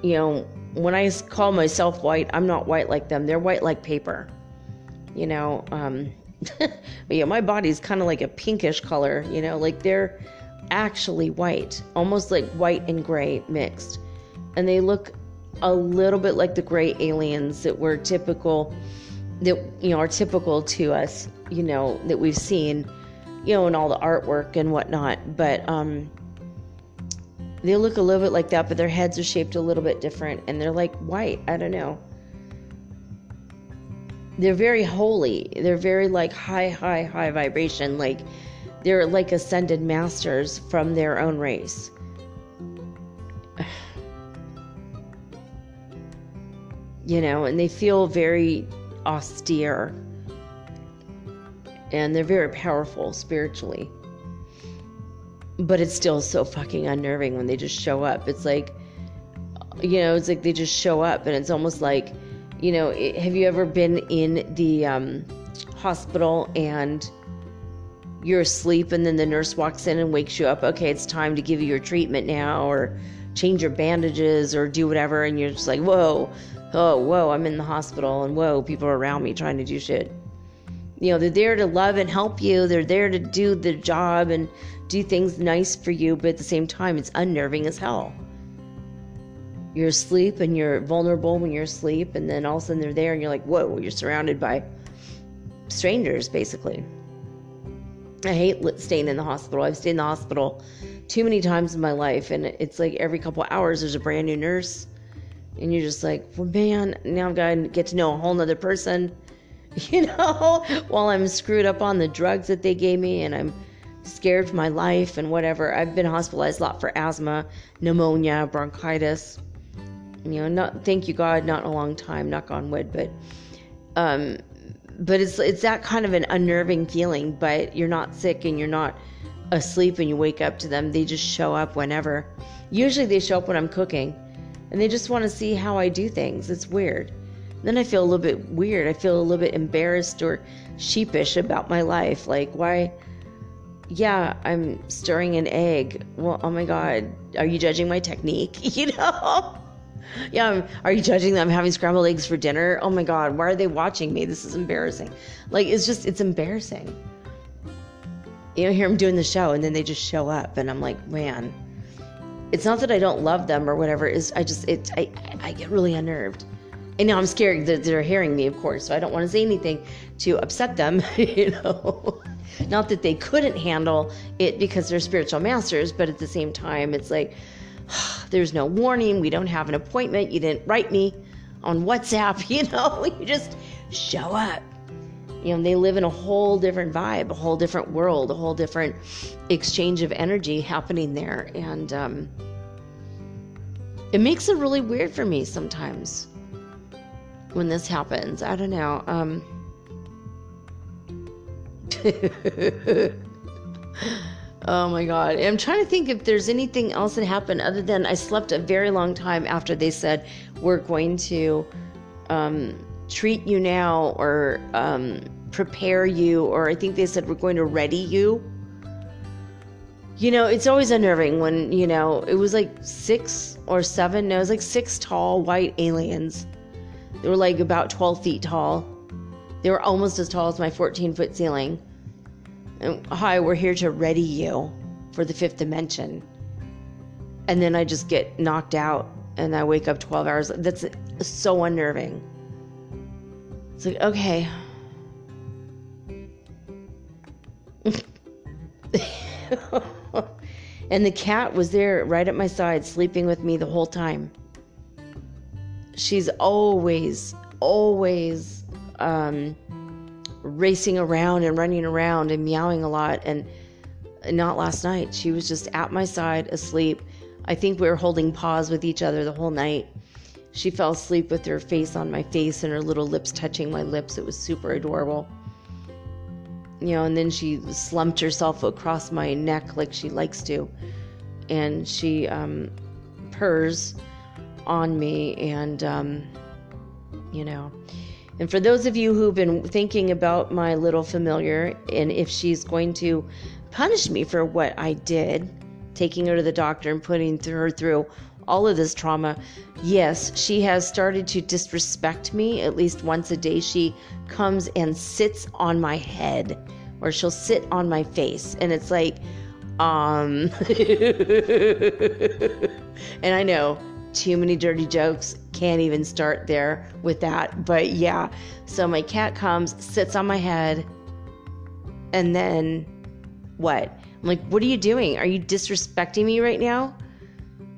You know, when I call myself white, I'm not white like them. They're white like paper you know um but yeah my body's kind of like a pinkish color you know like they're actually white almost like white and gray mixed and they look a little bit like the gray aliens that were typical that you know are typical to us you know that we've seen you know in all the artwork and whatnot but um they look a little bit like that but their heads are shaped a little bit different and they're like white i don't know they're very holy. They're very like high, high, high vibration. Like they're like ascended masters from their own race. you know, and they feel very austere. And they're very powerful spiritually. But it's still so fucking unnerving when they just show up. It's like, you know, it's like they just show up and it's almost like you know, have you ever been in the um, hospital and you're asleep and then the nurse walks in and wakes you up? Okay, it's time to give you your treatment now, or change your bandages, or do whatever. And you're just like, whoa, oh, whoa, I'm in the hospital, and whoa, people are around me trying to do shit. You know, they're there to love and help you, they're there to do the job and do things nice for you, but at the same time, it's unnerving as hell you're asleep and you're vulnerable when you're asleep, and then all of a sudden they're there and you're like, whoa, you're surrounded by strangers, basically. I hate staying in the hospital. I've stayed in the hospital too many times in my life, and it's like every couple hours there's a brand new nurse, and you're just like, well, man, now I've got to get to know a whole nother person, you know, while I'm screwed up on the drugs that they gave me, and I'm scared for my life and whatever. I've been hospitalized a lot for asthma, pneumonia, bronchitis you know, not thank you God, not a long time, knock on wood, but um, but it's it's that kind of an unnerving feeling. But you're not sick and you're not asleep and you wake up to them. They just show up whenever. Usually they show up when I'm cooking, and they just want to see how I do things. It's weird. Then I feel a little bit weird. I feel a little bit embarrassed or sheepish about my life. Like why? Yeah, I'm stirring an egg. Well, oh my God, are you judging my technique? You know yeah, are you judging them having scrambled eggs for dinner? Oh my God, why are they watching me? This is embarrassing. Like, it's just, it's embarrassing. You know, here I'm doing the show and then they just show up and I'm like, man, it's not that I don't love them or whatever. Is I just, it, I, I get really unnerved. And now I'm scared that they're hearing me, of course, so I don't want to say anything to upset them, you know. Not that they couldn't handle it because they're spiritual masters, but at the same time, it's like, there's no warning. We don't have an appointment. You didn't write me on WhatsApp. You know, you just show up. You know, they live in a whole different vibe, a whole different world, a whole different exchange of energy happening there. And um, it makes it really weird for me sometimes when this happens. I don't know. Um, Oh my God. I'm trying to think if there's anything else that happened other than I slept a very long time after they said, we're going to um, treat you now or um, prepare you, or I think they said, we're going to ready you. you know, it's always unnerving when, you know, it was like six or seven, no, it was like six tall white aliens. They were like about 12 feet tall. They were almost as tall as my 14 foot ceiling. Hi, we're here to ready you for the fifth dimension. And then I just get knocked out and I wake up 12 hours. That's so unnerving. It's like, okay. and the cat was there right at my side, sleeping with me the whole time. She's always, always um, racing around and running around and meowing a lot. And not last night. She was just at my side, asleep. I think we were holding paws with each other the whole night. She fell asleep with her face on my face and her little lips touching my lips. It was super adorable you know, and then she slumped herself across my neck like she likes to, and she um, purrs on me, and um, you know. And for those of you who've been thinking about my little familiar and if she's going to punish me for what I did, taking her to the doctor and putting her through all of this trauma, yes, she has started to disrespect me at least once a day. She comes and sits on my head or she'll sit on my face and it's like um and I know too many dirty jokes. Can't even start there with that. But yeah so my cat comes sits on my head and then what? I'm like what are you doing? Are you disrespecting me right now?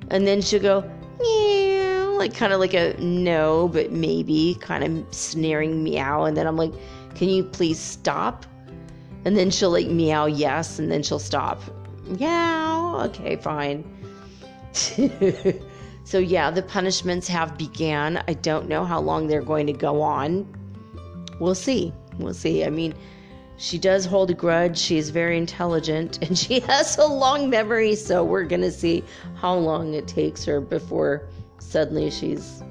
And then she'll go meow like kind of like a no but maybe kind of sneering meow. And then I'm like can you please stop? And then she'll like meow yes, and then she'll stop. Meow. Okay, fine. so yeah, the punishments have began. I don't know how long they're going to go on. We'll see. We'll see. I mean, she does hold a grudge. She is very intelligent and she has a long memory. So we're going to see how long it takes her before suddenly she's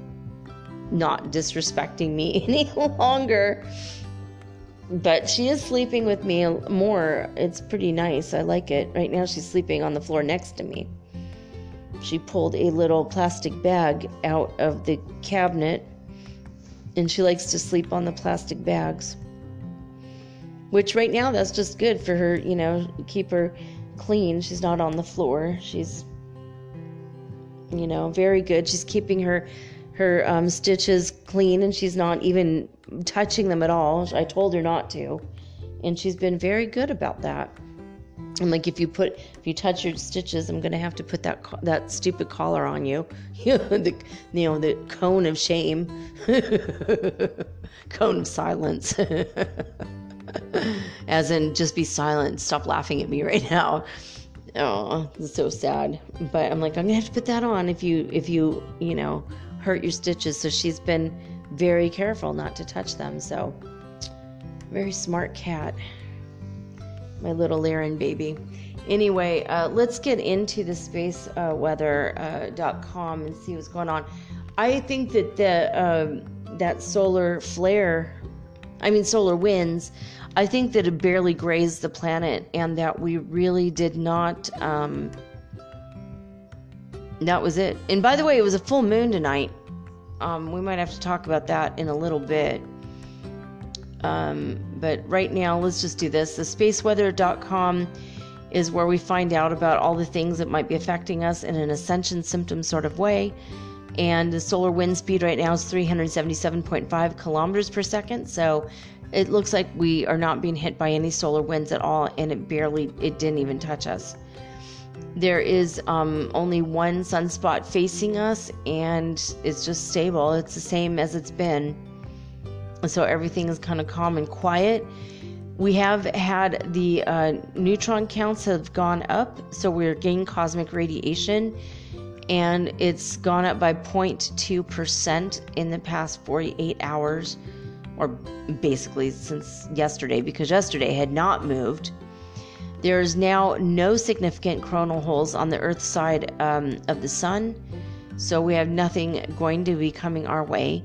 not disrespecting me any longer but she is sleeping with me more. It's pretty nice. I like it. Right now, she's sleeping on the floor next to me. She pulled a little plastic bag out of the cabinet and she likes to sleep on the plastic bags. Which, right now, that's just good for her, you know, keep her clean. She's not on the floor. She's, you know, very good. She's keeping her her um, stitches clean and she's not even touching them at all. I told her not to, and she's been very good about that. I'm like, if you put, if you touch your stitches, I'm gonna have to put that that stupid collar on you. the, you know, the cone of shame, cone of silence. As in, just be silent. Stop laughing at me right now. Oh, it's so sad. But I'm like, I'm gonna have to put that on if you, if you, you know, hurt your stitches. So she's been very careful not to touch them. So, very smart cat. My little Laren baby. Anyway, uh, let's get into the spaceweather.com uh, and see what's going on. I think that the um, that solar flare, I mean solar winds, I think that it barely grazed the planet, and that we really did not. Um, that was it. And by the way, it was a full moon tonight. Um, we might have to talk about that in a little bit. Um, but right now, let's just do this. The spaceweather.com is where we find out about all the things that might be affecting us in an ascension symptom sort of way. And the solar wind speed right now is 377.5 kilometers per second. So it looks like we are not being hit by any solar winds at all, and it barely, it didn't even touch us there is um, only one sunspot facing us and it's just stable it's the same as it's been so everything is kind of calm and quiet we have had the uh, neutron counts have gone up so we're getting cosmic radiation and it's gone up by 0.2% in the past 48 hours or basically since yesterday because yesterday had not moved there is now no significant coronal holes on the Earth side um, of the sun, so we have nothing going to be coming our way.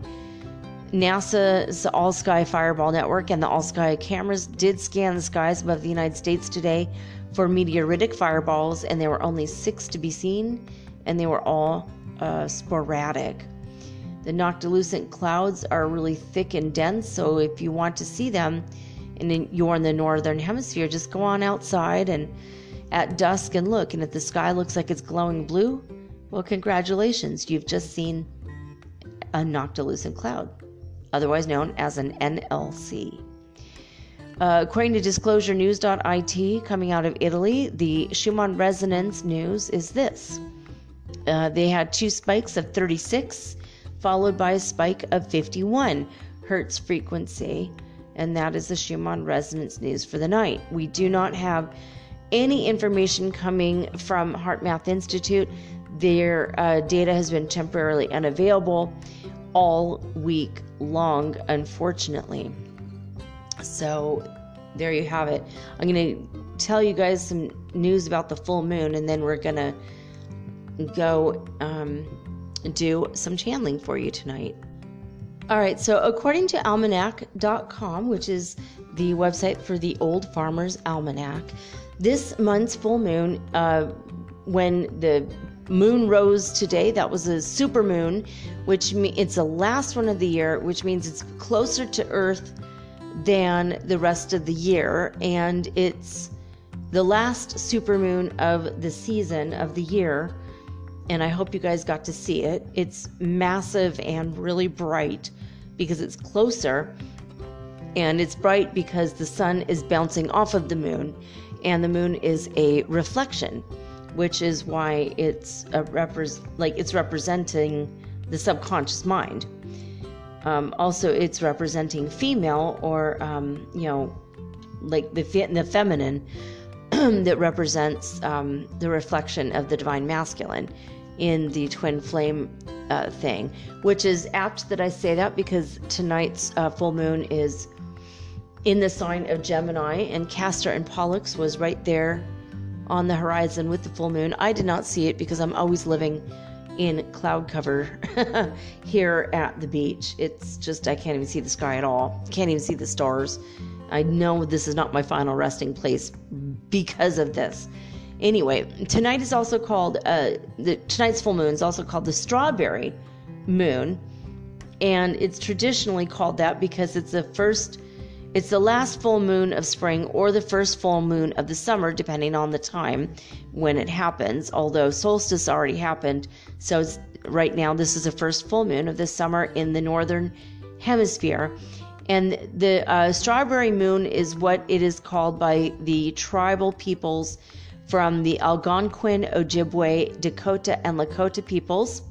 NASA's All Sky Fireball Network and the All Sky cameras did scan the skies above the United States today for meteoritic fireballs, and there were only six to be seen, and they were all uh, sporadic. The noctilucent clouds are really thick and dense, so if you want to see them and you're in the northern hemisphere, just go on outside and at dusk and look. And if the sky looks like it's glowing blue, well, congratulations, you've just seen a noctilucent cloud otherwise known as an NLC. Uh, according to disclosurenews.it, coming out of Italy, the Schumann resonance news is this. Uh, they had two spikes of 36, followed by a spike of 51 hertz frequency, and that is the Schumann resonance news for the night. We do not have any information coming from HeartMath Institute. Their uh, data has been temporarily unavailable all week long, unfortunately. So there you have it. I'm going to tell you guys some news about the full moon, and then we're going to go um, do some channeling for you tonight. All right, so according to almanac.com, which is the website for the Old Farmer's Almanac, this month's full moon, uh, when the moon rose today. That was a super moon, which means it's the last one of the year, which means it's closer to Earth than the rest of the year, and it's the last super moon of the season of the year. And I hope you guys got to see it. It's massive and really bright because it's closer. And it's bright because the sun is bouncing off of the moon, and the moon is a reflection which is why it's a repre- like it's representing the subconscious mind. Um, also, it's representing female or um, you know, like the fe- the feminine that represents um, the reflection of the divine masculine in the twin flame uh, thing, which is apt that I say that because tonight's uh, full moon is in the sign of Gemini, and Castor and Pollux was right there on the horizon with the full moon. I did not see it because I'm always living in cloud cover here at the beach. It's just, I can't even see the sky at all. Can't even see the stars. I know this is not my final resting place because of this. Anyway, tonight is also called, uh, the, tonight's full moon is also called the strawberry moon. And it's traditionally called that because it's the first it's the last full moon of spring or the first full moon of the summer, depending on the time when it happens. Although solstice already happened, so right now this is the first full moon of the summer in the northern hemisphere. And the uh, strawberry moon is what it is called by the tribal peoples from the Algonquin, Ojibwe, Dakota, and Lakota peoples,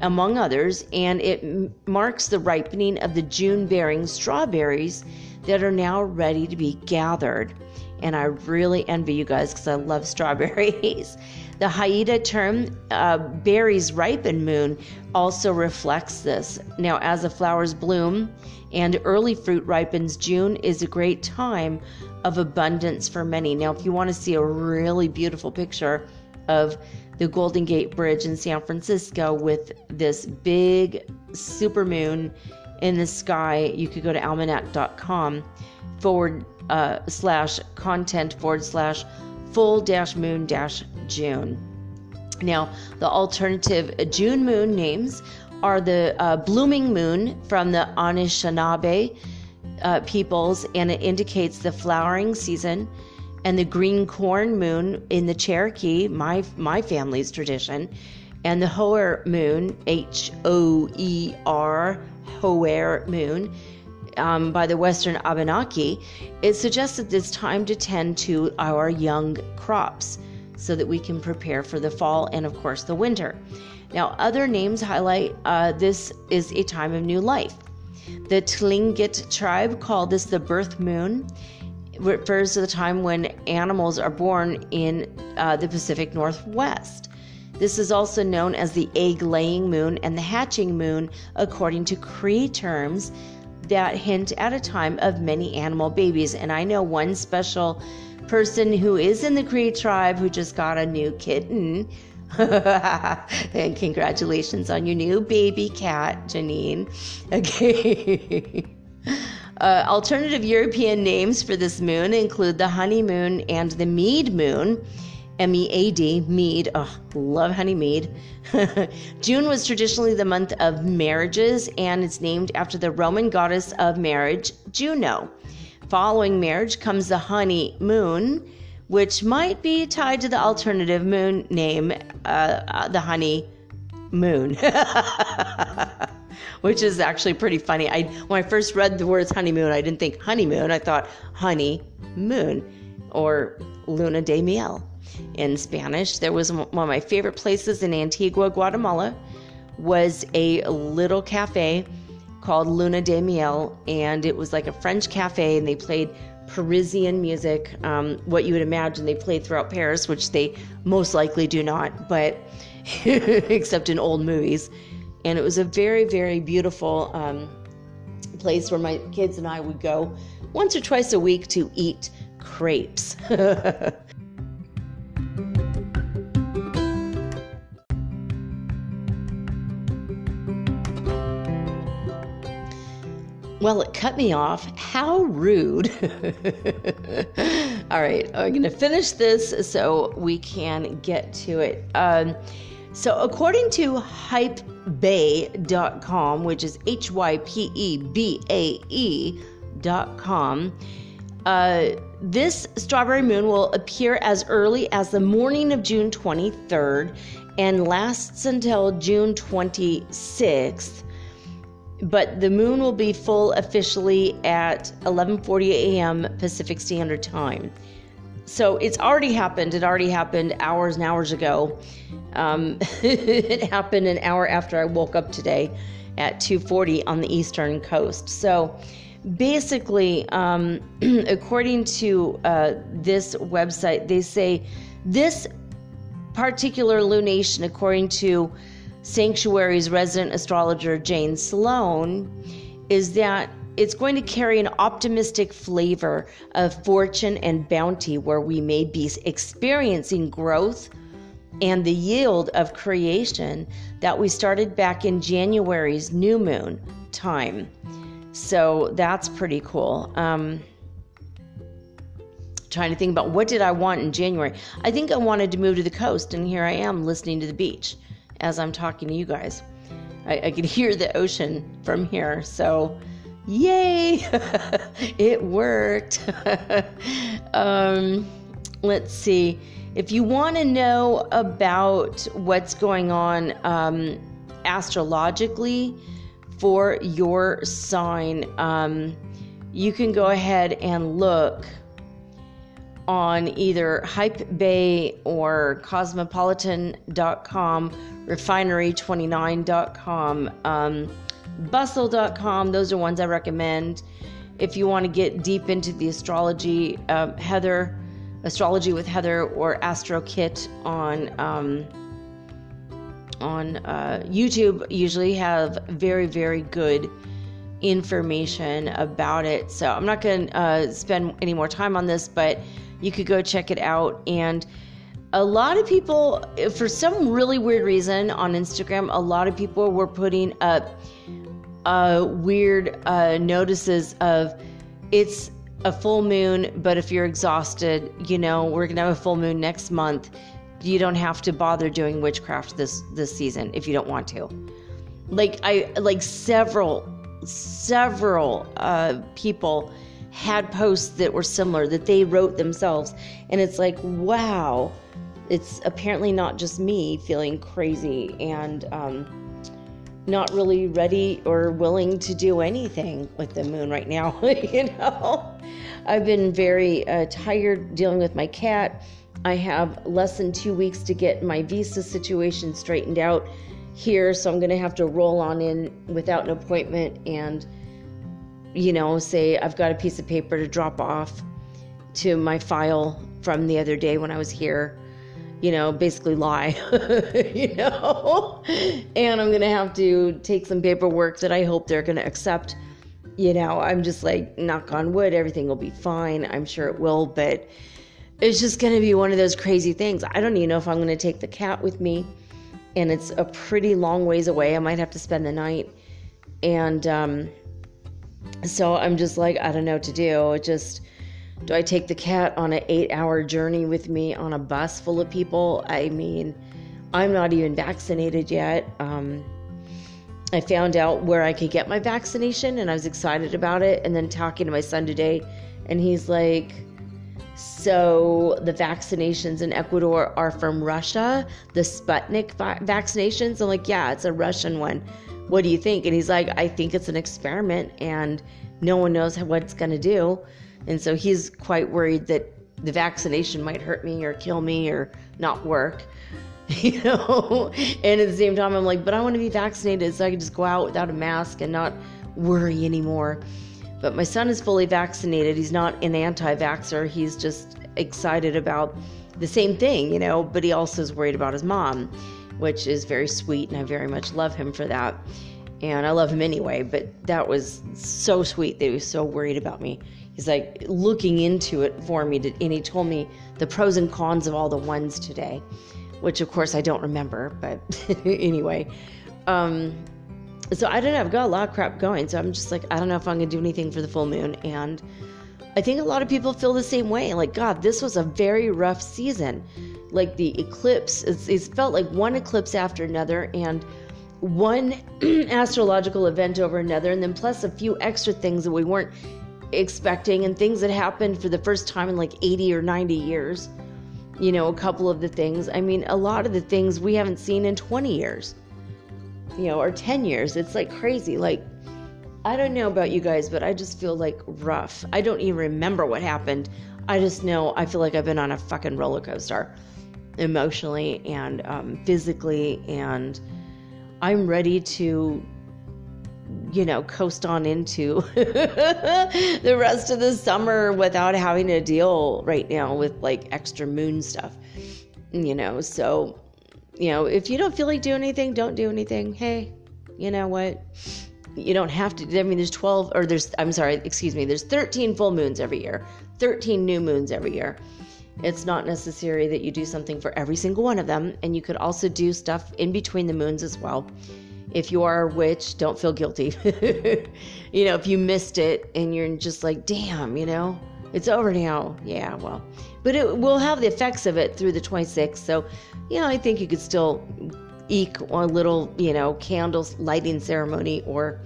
among others, and it m- marks the ripening of the June bearing strawberries that are now ready to be gathered. And I really envy you guys because I love strawberries. the Haida term, uh, berries ripen moon, also reflects this. Now, as the flowers bloom and early fruit ripens, June is a great time of abundance for many. Now, if you want to see a really beautiful picture of the Golden Gate Bridge in San Francisco with this big super moon in the sky, you could go to almanac.com forward uh, slash content forward slash full dash moon dash June. Now, the alternative June moon names are the uh, blooming moon from the Anishinaabe uh, peoples, and it indicates the flowering season, and the green corn moon in the Cherokee, my my family's tradition, and the Hoer moon, H O E R Hoer moon um, by the Western Abenaki, it suggests that it's time to tend to our young crops so that we can prepare for the fall and, of course, the winter. Now, other names highlight uh, this is a time of new life. The Tlingit tribe called this the birth moon. It refers to the time when animals are born in uh, the Pacific Northwest. This is also known as the egg laying moon and the hatching moon, according to Cree terms that hint at a time of many animal babies. And I know one special person who is in the Cree tribe who just got a new kitten. and congratulations on your new baby cat, Janine. Okay. Uh, alternative European names for this moon include the honeymoon and the mead moon. M E A D, mead. Oh, love honey mead. June was traditionally the month of marriages and it's named after the Roman goddess of marriage, Juno. Following marriage comes the honeymoon, which might be tied to the alternative moon name, uh, uh, the honey moon. which is actually pretty funny. I when I first read the words honeymoon, I didn't think honeymoon. I thought honey moon or luna de miel in Spanish. There was one of my favorite places in Antigua, Guatemala, was a little cafe called Luna de Miel, and it was like a French cafe, and they played Parisian music, um, what you would imagine they played throughout Paris, which they most likely do not, but except in old movies. And it was a very, very beautiful um, place where my kids and I would go once or twice a week to eat crepes. Well, it cut me off. How rude. All right, I'm going to finish this so we can get to it. Um, so, according to hypebae.com, which is H Y P E B A E.com, uh, this strawberry moon will appear as early as the morning of June 23rd and lasts until June 26th but the moon will be full officially at 11:40 a.m. Pacific Standard Time. So it's already happened. It already happened hours and hours ago. Um, it happened an hour after I woke up today at 2:40 on the eastern coast. So basically, um, according to uh, this website, they say this particular lunation, according to Sanctuary's resident astrologer Jane Sloan is that it's going to carry an optimistic flavor of fortune and bounty where we may be experiencing growth and the yield of creation that we started back in January's new moon time. So that's pretty cool. Um, trying to think about what did I want in January. I think I wanted to move to the coast, and here I am listening to the beach as I'm talking to you guys. I, I can hear the ocean from here. So, yay! it worked. um, let's see. If you want to know about what's going on um, astrologically for your sign, um, you can go ahead and look on either Hypebae or Cosmopolitan.com, Refinery29.com, um, Bustle.com. Those are ones I recommend. If you want to get deep into the astrology, uh, Heather, Astrology with Heather, or Astro Kit on um, on uh, YouTube, usually have very very good information about it. So I'm not going to uh, spend any more time on this, but you could go check it out. And a lot of people, for some really weird reason on Instagram, a lot of people were putting up uh, weird uh, notices of it's a full moon, but if you're exhausted, you know, we're gonna have a full moon next month. You don't have to bother doing witchcraft this this season if you don't want to. Like I like several several uh, people had posts that were similar that they wrote themselves. And it's like, wow, it's apparently not just me feeling crazy and um, not really ready or willing to do anything with the moon right now. you know, I've been very uh, tired dealing with my cat. I have less than two weeks to get my visa situation straightened out here, so I'm going to have to roll on in without an appointment and you know, say I've got a piece of paper to drop off to my file from the other day when I was here, you know, basically lie, you know, and I'm going to have to take some paperwork that I hope they're going to accept. You know, I'm just like, knock on wood, everything will be fine. I'm sure it will, but it's just going to be one of those crazy things. I don't even know if I'm going to take the cat with me. And it's a pretty long ways away. I might have to spend the night. And um, so I'm just like, I don't know what to do. Just, do I take the cat on an eight hour journey with me on a bus full of people? I mean, I'm not even vaccinated yet. Um, I found out where I could get my vaccination and I was excited about it. And then talking to my son today, and he's like, so the vaccinations in Ecuador are from Russia, the Sputnik va- vaccinations. I'm like, yeah, it's a Russian one. What do you think? And he's like, I think it's an experiment and no one knows what it's going to do. And so he's quite worried that the vaccination might hurt me or kill me or not work. You know, and at the same time, I'm like, but I want to be vaccinated so I can just go out without a mask and not worry anymore. But my son is fully vaccinated. He's not an anti vaxxer. He's just excited about the same thing, you know, but he also is worried about his mom, which is very sweet. And I very much love him for that. And I love him anyway, but that was so sweet that he was so worried about me. He's like looking into it for me, to, and he told me the pros and cons of all the ones today, which of course I don't remember, but anyway. Um, so I don't know. I've got a lot of crap going. So I'm just like, I don't know if I'm to do anything for the full moon. And I think a lot of people feel the same way. Like, God, this was a very rough season. Like the eclipse, it's, it's felt like one eclipse after another and one astrological event over another. And then plus a few extra things that we weren't expecting and things that happened for the first time in like 80 or 90 years. You know, a couple of the things. I mean, a lot of the things we haven't seen in 20 years you know, or 10 years. It's like crazy. Like, I don't know about you guys, but I just feel like rough. I don't even remember what happened. I just know I feel like I've been on a fucking roller coaster emotionally and um, physically, and I'm ready to, you know, coast on into the rest of the summer without having to deal right now with like extra moon stuff, you know. So you know, if you don't feel like doing anything, don't do anything. Hey, you know what? You don't have to. I mean, there's 12, or there's, I'm sorry, excuse me, there's 13 full moons every year, 13 new moons every year. It's not necessary that you do something for every single one of them. And you could also do stuff in between the moons as well. If you are a witch, don't feel guilty. you know, if you missed it and you're just like, damn, you know, it's over now. Yeah, well, but it will have the effects of it through the 26th. So, you know, I think you could still eke a little, you know, candles lighting ceremony or,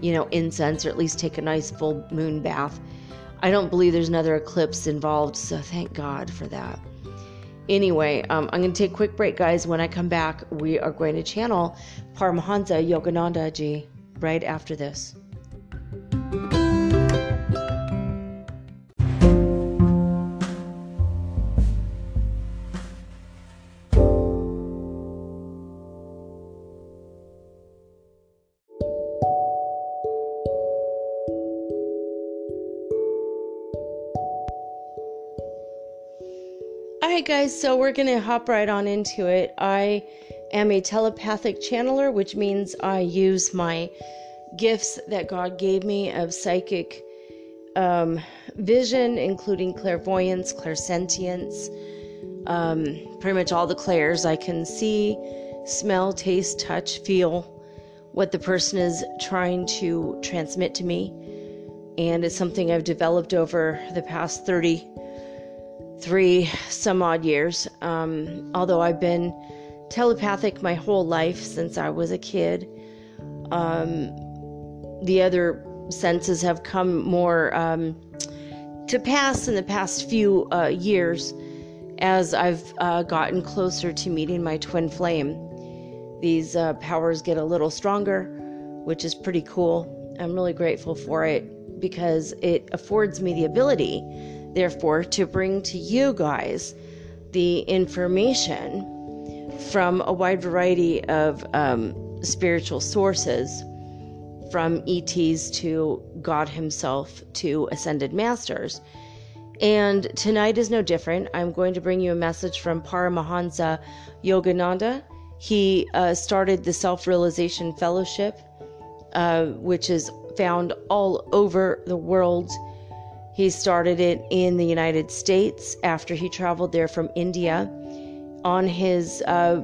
you know, incense or at least take a nice full moon bath. I don't believe there's another eclipse involved, so thank God for that. Anyway, um, I'm going to take a quick break, guys. When I come back, we are going to channel Paramahansa Yogananda ji right after this. Right, guys, so we're going to hop right on into it. I am a telepathic channeler, which means I use my gifts that God gave me of psychic um, vision, including clairvoyance, clairsentience, um, pretty much all the clairs. I can see, smell, taste, touch, feel what the person is trying to transmit to me. And it's something I've developed over the past 30 three some odd years. Um, although I've been telepathic my whole life since I was a kid, um, the other senses have come more um, to pass in the past few uh, years as I've uh, gotten closer to meeting my twin flame. These uh, powers get a little stronger, which is pretty cool. I'm really grateful for it because it affords me the ability therefore, to bring to you guys the information from a wide variety of um, spiritual sources, from ETs to God Himself to Ascended Masters. And tonight is no different. I'm going to bring you a message from Paramahansa Yogananda. He uh, started the Self Realization Fellowship, uh, which is found all over the world He started it in the United States after he traveled there from India on his uh,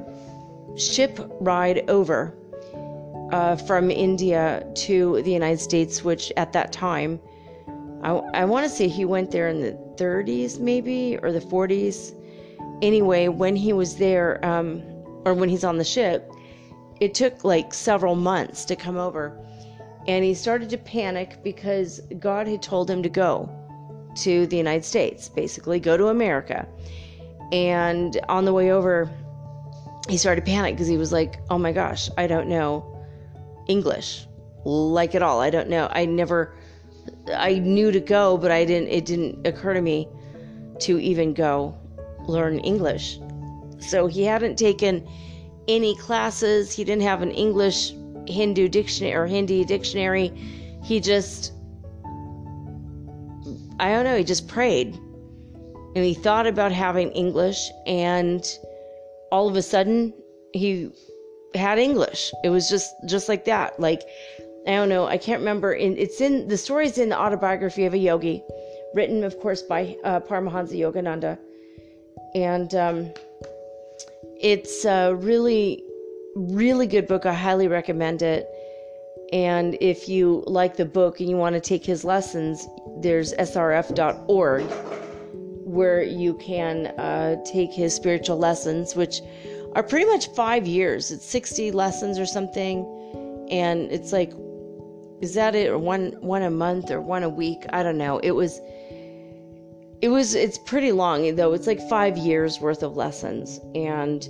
ship ride over uh, from India to the United States, which at that time, I, I want to say he went there in the 30s, maybe, or the 40s. Anyway, when he was there, um, or when he's on the ship, it took like several months to come over. And he started to panic because God had told him to go to the United States, basically, go to America. And on the way over, he started to panic because he was like, oh my gosh, I don't know English like at all. I don't know. I never, I knew to go, but I didn't, it didn't occur to me to even go learn English. So he hadn't taken any classes. He didn't have an English Hindu dictionary or Hindi dictionary. He just, I don't know, he just prayed. And he thought about having English, and all of a sudden, he had English. It was just just like that. Like I don't know. I can't remember. In, it's in the story's in the autobiography of a yogi, written, of course, by uh, Paramahansa Yogananda, and um, it's a really, really good book. I highly recommend it. And if you like the book and you want to take his lessons, there's srf.org where you can uh, take his spiritual lessons, which are pretty much five years. It's 60 lessons or something. And it's like, is that it? Or one, one a month or one a week? I don't know. It was, it was, it's pretty long though. It's like five years worth of lessons. And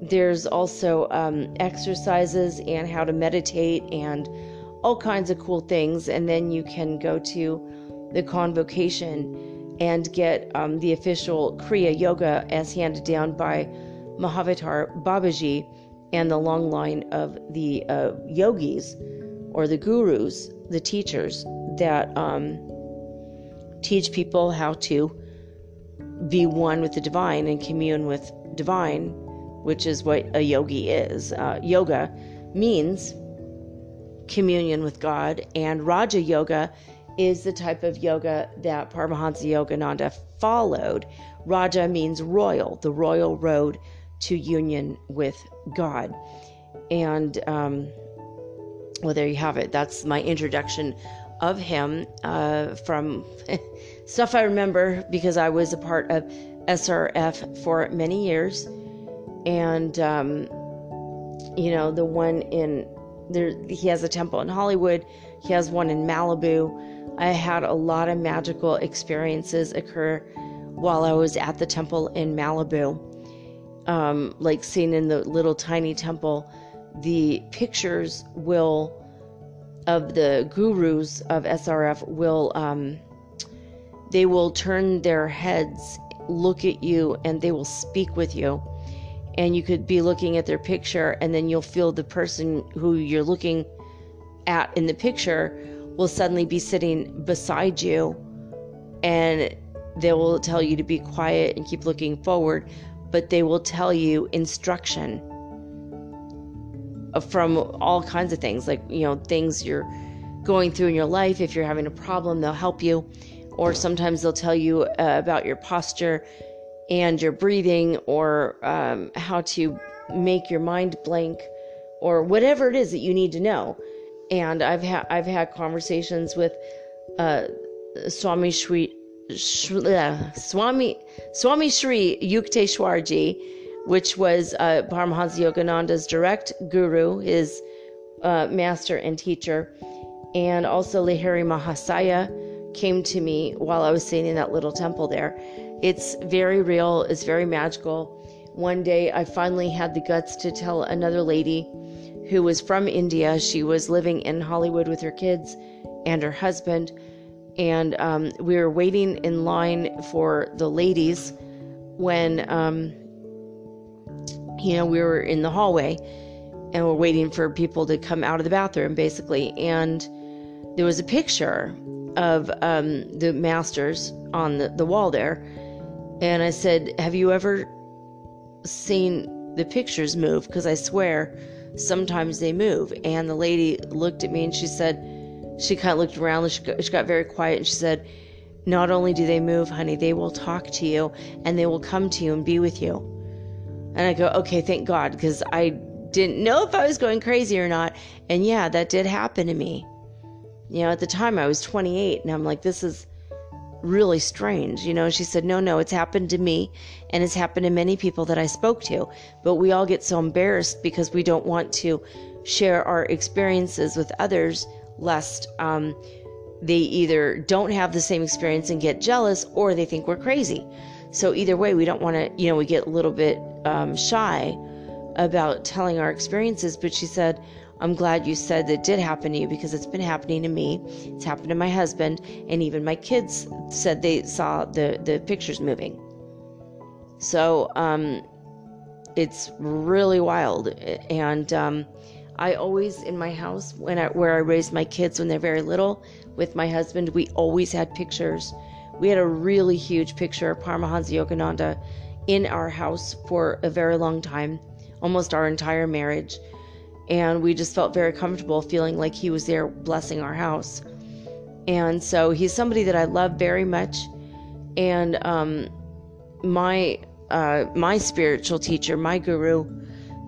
there's also um, exercises and how to meditate and all kinds of cool things. And then you can go to the convocation and get um, the official Kriya Yoga as handed down by Mahavatar Babaji and the long line of the uh, yogis or the gurus, the teachers that um, teach people how to be one with the divine and commune with divine, which is what a yogi is. Uh, yoga means communion with God, and Raja Yoga is the type of yoga that Paramahansa Yogananda followed. Raja means royal, the royal road to union with God. And um, well, there you have it. That's my introduction of him uh, from stuff I remember because I was a part of SRF for many years. And, um, you know, the one in there, he has a temple in Hollywood, he has one in Malibu. I had a lot of magical experiences occur while I was at the temple in Malibu um, like seen in the little tiny temple, the pictures will of the gurus of SRF will um, they will turn their heads, look at you, and they will speak with you. And you could be looking at their picture, and then you'll feel the person who you're looking at in the picture will suddenly be sitting beside you, and they will tell you to be quiet and keep looking forward but they will tell you instruction from all kinds of things, like, you know, things you're going through in your life. If you're having a problem, they'll help you. Or sometimes they'll tell you uh, about your posture and your breathing, or um, how to make your mind blank, or whatever it is that you need to know. And I've had I've had conversations with uh, Swami Shri uh, Swami Swami Sri Yukteswarji, which was uh, Paramahansa Yogananda's direct guru, his uh, master and teacher, and also Lahiri Mahasaya came to me while I was sitting in that little temple there. It's very real. It's very magical. One day, I finally had the guts to tell another lady who was from India. She was living in Hollywood with her kids and her husband and um, we were waiting in line for the ladies when um, you know we were in the hallway and we're waiting for people to come out of the bathroom basically and there was a picture of um, the masters on the, the wall there and i said have you ever seen the pictures move because i swear sometimes they move and the lady looked at me and she said she kind of looked around she got, she got very quiet and she said not only do they move, honey, they will talk to you and they will come to you and be with you. And I go, okay, thank God, because I didn't know if I was going crazy or not. And yeah, that did happen to me. You know, at the time I was 28, and I'm like, this is really strange. You know, she said, no, no, it's happened to me, and it's happened to many people that I spoke to. But we all get so embarrassed because we don't want to share our experiences with others, lest um, they either don't have the same experience and get jealous, or they think we're crazy. So either way, we don't want to, you know, we get a little bit um, shy about telling our experiences. But she said, I'm glad you said that did happen to you because it's been happening to me. It's happened to my husband, and even my kids said they saw the, the pictures moving. So um, it's really wild. And um, I always, in my house, when I, where I raised my kids when they're very little, with my husband, we always had pictures. We had a really huge picture of Paramahansa Yogananda in our house for a very long time, almost our entire marriage and we just felt very comfortable feeling like he was there blessing our house. And so he's somebody that I love very much, and um, my uh, my spiritual teacher, my guru,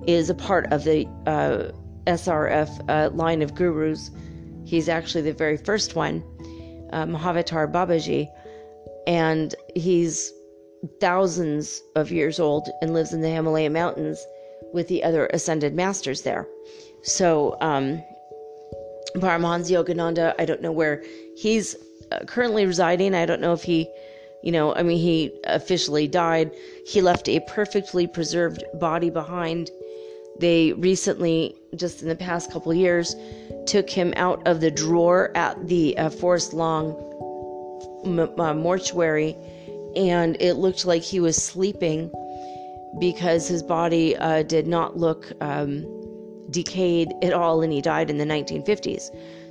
is a part of the uh, SRF uh, line of gurus. He's actually the very first one, uh, Mahavatar Babaji, and he's thousands of years old and lives in the Himalaya mountains with the other ascended masters there. So, um, Paramahansa Yogananda, I don't know where he's uh, currently residing. I don't know if he, you know, I mean, he officially died. He left a perfectly preserved body behind. They recently, just in the past couple years, took him out of the drawer at the uh, Forest Lawn m- uh, mortuary, and it looked like he was sleeping because his body uh, did not look um, decayed at all and he died in the 1950s.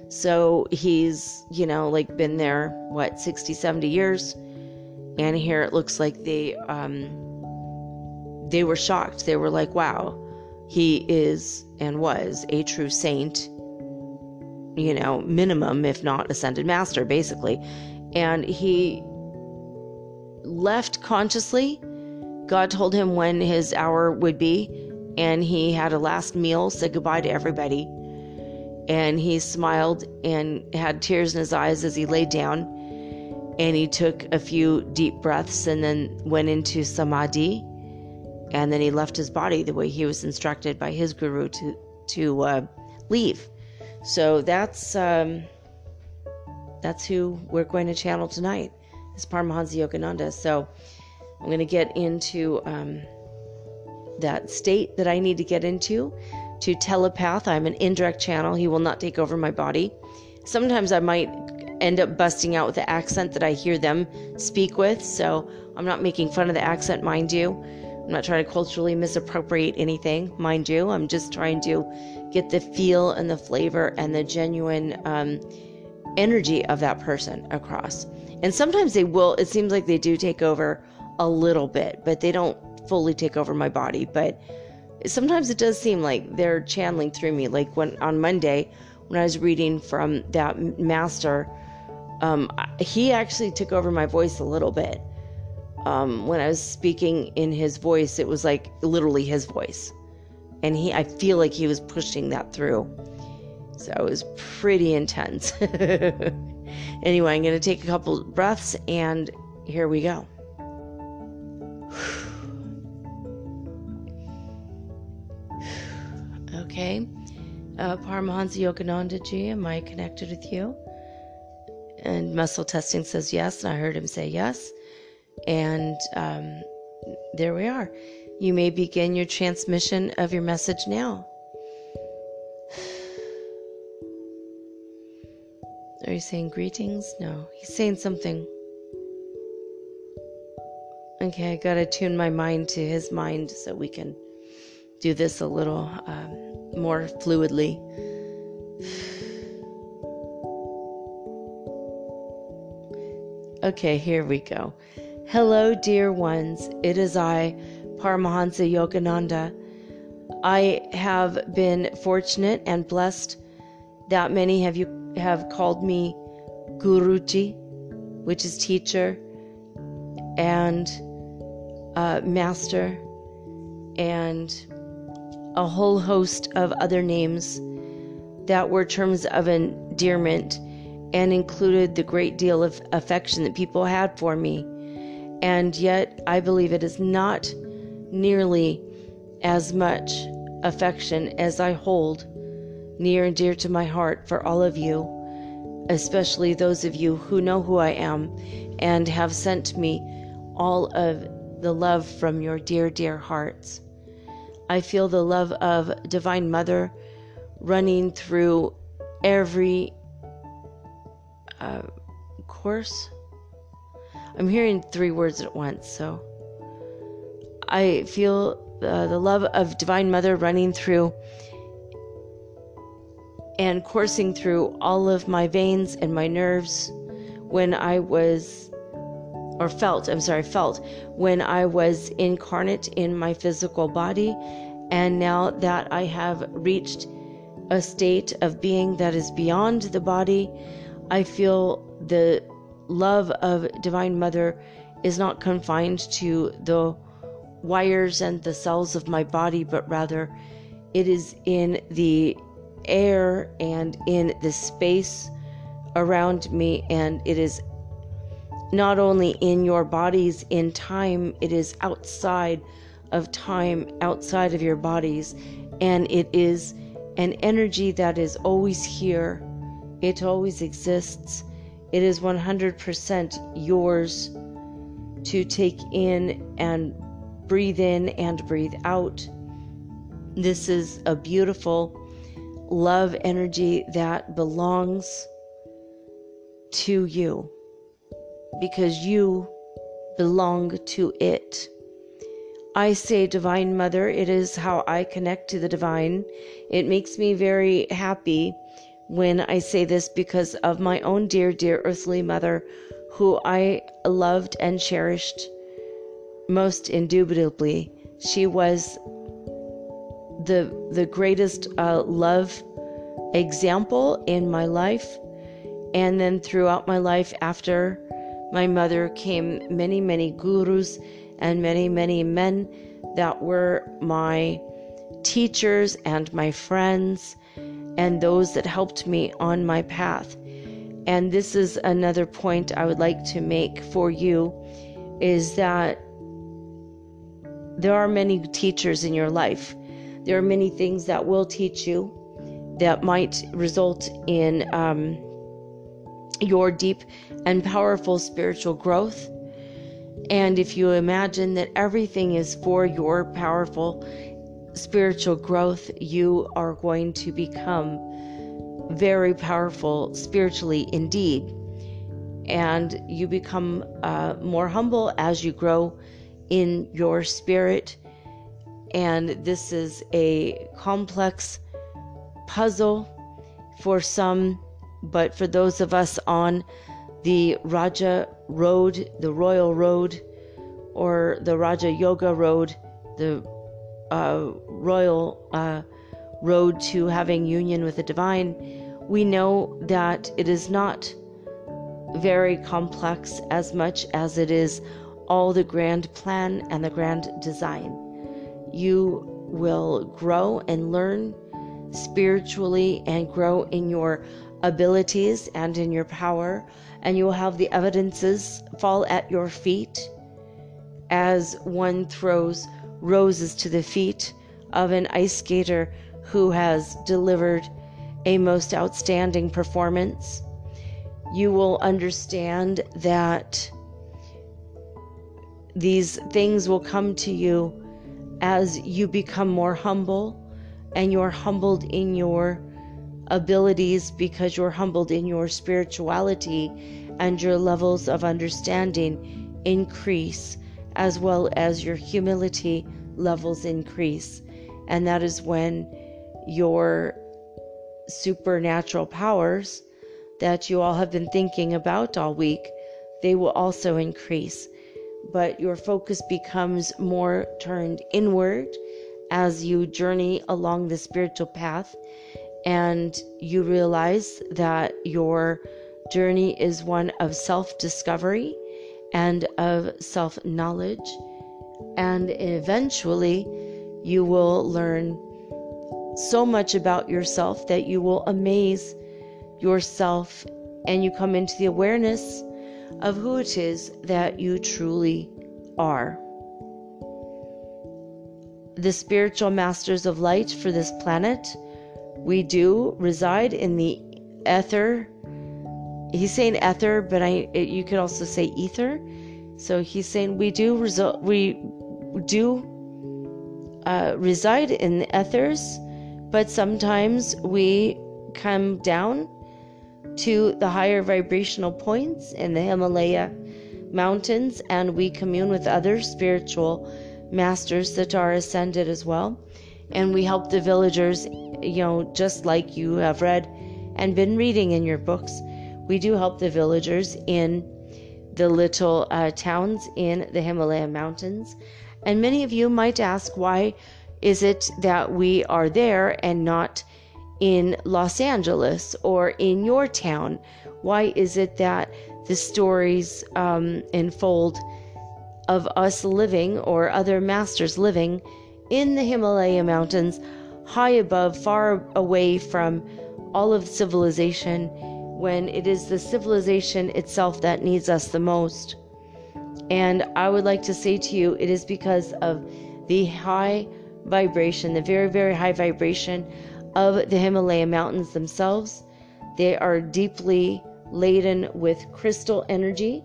So he's, you know, like been there, what, 60, 70 years? And here it looks like they, um, they were shocked. They were like, wow, he is and was a true saint, you know, minimum, if not ascended master, basically. And he left consciously God told him when his hour would be, and he had a last meal, said goodbye to everybody. And he smiled and had tears in his eyes as he lay down. And he took a few deep breaths and then went into samadhi. And then he left his body the way he was instructed by his guru to to uh, leave. So that's um, that's who we're going to channel tonight. Is Paramahansa Yogananda. So I'm going to get into um, that state that I need to get into to telepath. I'm an indirect channel. He will not take over my body. Sometimes I might end up busting out with the accent that I hear them speak with. So I'm not making fun of the accent, mind you. I'm not trying to culturally misappropriate anything, mind you. I'm just trying to get the feel and the flavor and the genuine um, energy of that person across. And sometimes they will, it seems like they do take over a little bit, but they don't fully take over my body. But sometimes it does seem like they're channeling through me. Like when on Monday, when I was reading from that master, um, he actually took over my voice a little bit. Um, when I was speaking in his voice, it was like literally his voice, and he I feel like he was pushing that through. So it was pretty intense. anyway, I'm going to take a couple breaths, and here we go. Okay. Uh, Paramahansa Yogananda Ji, am I connected with you? And muscle testing says yes, and I heard him say yes. And um, there we are. You may begin your transmission of your message now. Are you saying greetings? No, he's saying something. Okay, I gotta tune my mind to his mind so we can do this a little um, more fluidly. Okay, here we go. Hello, dear ones. It is I, Paramahansa Yogananda. I have been fortunate and blessed that many have you have called me Guruji which is teacher and uh, master, and a whole host of other names that were terms of endearment and included the great deal of affection that people had for me. And yet, I believe it is not nearly as much affection as I hold near and dear to my heart for all of you, especially those of you who know who I am and have sent me all of the love from your dear, dear hearts. I feel the love of Divine Mother running through every uh, course. I'm hearing three words at once, so I feel uh, the love of Divine Mother running through and coursing through all of my veins and my nerves when I was, or felt, I'm sorry, felt when I was incarnate in my physical body. And now that I have reached a state of being that is beyond the body, I feel the love of Divine Mother is not confined to the wires and the cells of my body, but rather it is in the air and in the space around me, and it is not only in your bodies in time, it is outside of time, outside of your bodies, and it is an energy that is always here, it always exists. It is 100% yours to take in and breathe in and breathe out. This is a beautiful love energy that belongs to you because you belong to it. I say Divine Mother, it is how I connect to the divine. It makes me very happy when I say this because of my own dear, dear earthly mother, who I loved and cherished most indubitably. She was the the greatest uh, love example in my life, and then throughout my life after my mother came many many gurus and many many men that were my teachers and my friends and those that helped me on my path. And this is another point I would like to make for you is that there are many teachers in your life there are many things that will teach you that might result in um, your deep and powerful spiritual growth. And if you imagine that everything is for your powerful spiritual growth, you are going to become very powerful spiritually indeed. And you become uh, more humble as you grow in your spirit and this is a complex puzzle for some, but for those of us on the Raja Road, the Royal Road, or the Raja Yoga Road, the uh, Royal uh, Road to having union with the Divine, we know that it is not very complex as much as it is all the grand plan and the grand design. You will grow and learn spiritually and grow in your abilities and in your power, and you will have the evidences fall at your feet as one throws roses to the feet of an ice skater who has delivered a most outstanding performance. You will understand that these things will come to you as you become more humble and you're humbled in your abilities because you're humbled in your spirituality and your levels of understanding increase as well as your humility levels increase. And that is when your supernatural powers that you all have been thinking about all week, they will also increase but your focus becomes more turned inward as you journey along the spiritual path and you realize that your journey is one of self discovery and of self knowledge. And eventually, you will learn so much about yourself that you will amaze yourself and you come into the awareness of who it is that you truly are. The spiritual masters of light for this planet, we do reside in the ether. He's saying ether, but I you could also say ether. So he's saying we do result we do uh, reside in the ethers, but sometimes we come down to the higher vibrational points in the Himalaya mountains and we commune with other spiritual masters that are ascended as well. And we help the villagers, you know, just like you have read and been reading in your books. We do help the villagers in the little uh, towns in the Himalaya mountains. And many of you might ask, why is it that we are there and not in Los Angeles or in your town? Why is it that the stories um, unfold of us living or other masters living in the Himalaya mountains, high above, far away from all of civilization, when it is the civilization itself that needs us the most? And I would like to say to you, it is because of the high vibration, the very, very high vibration of the Himalaya mountains themselves. They are deeply laden with crystal energy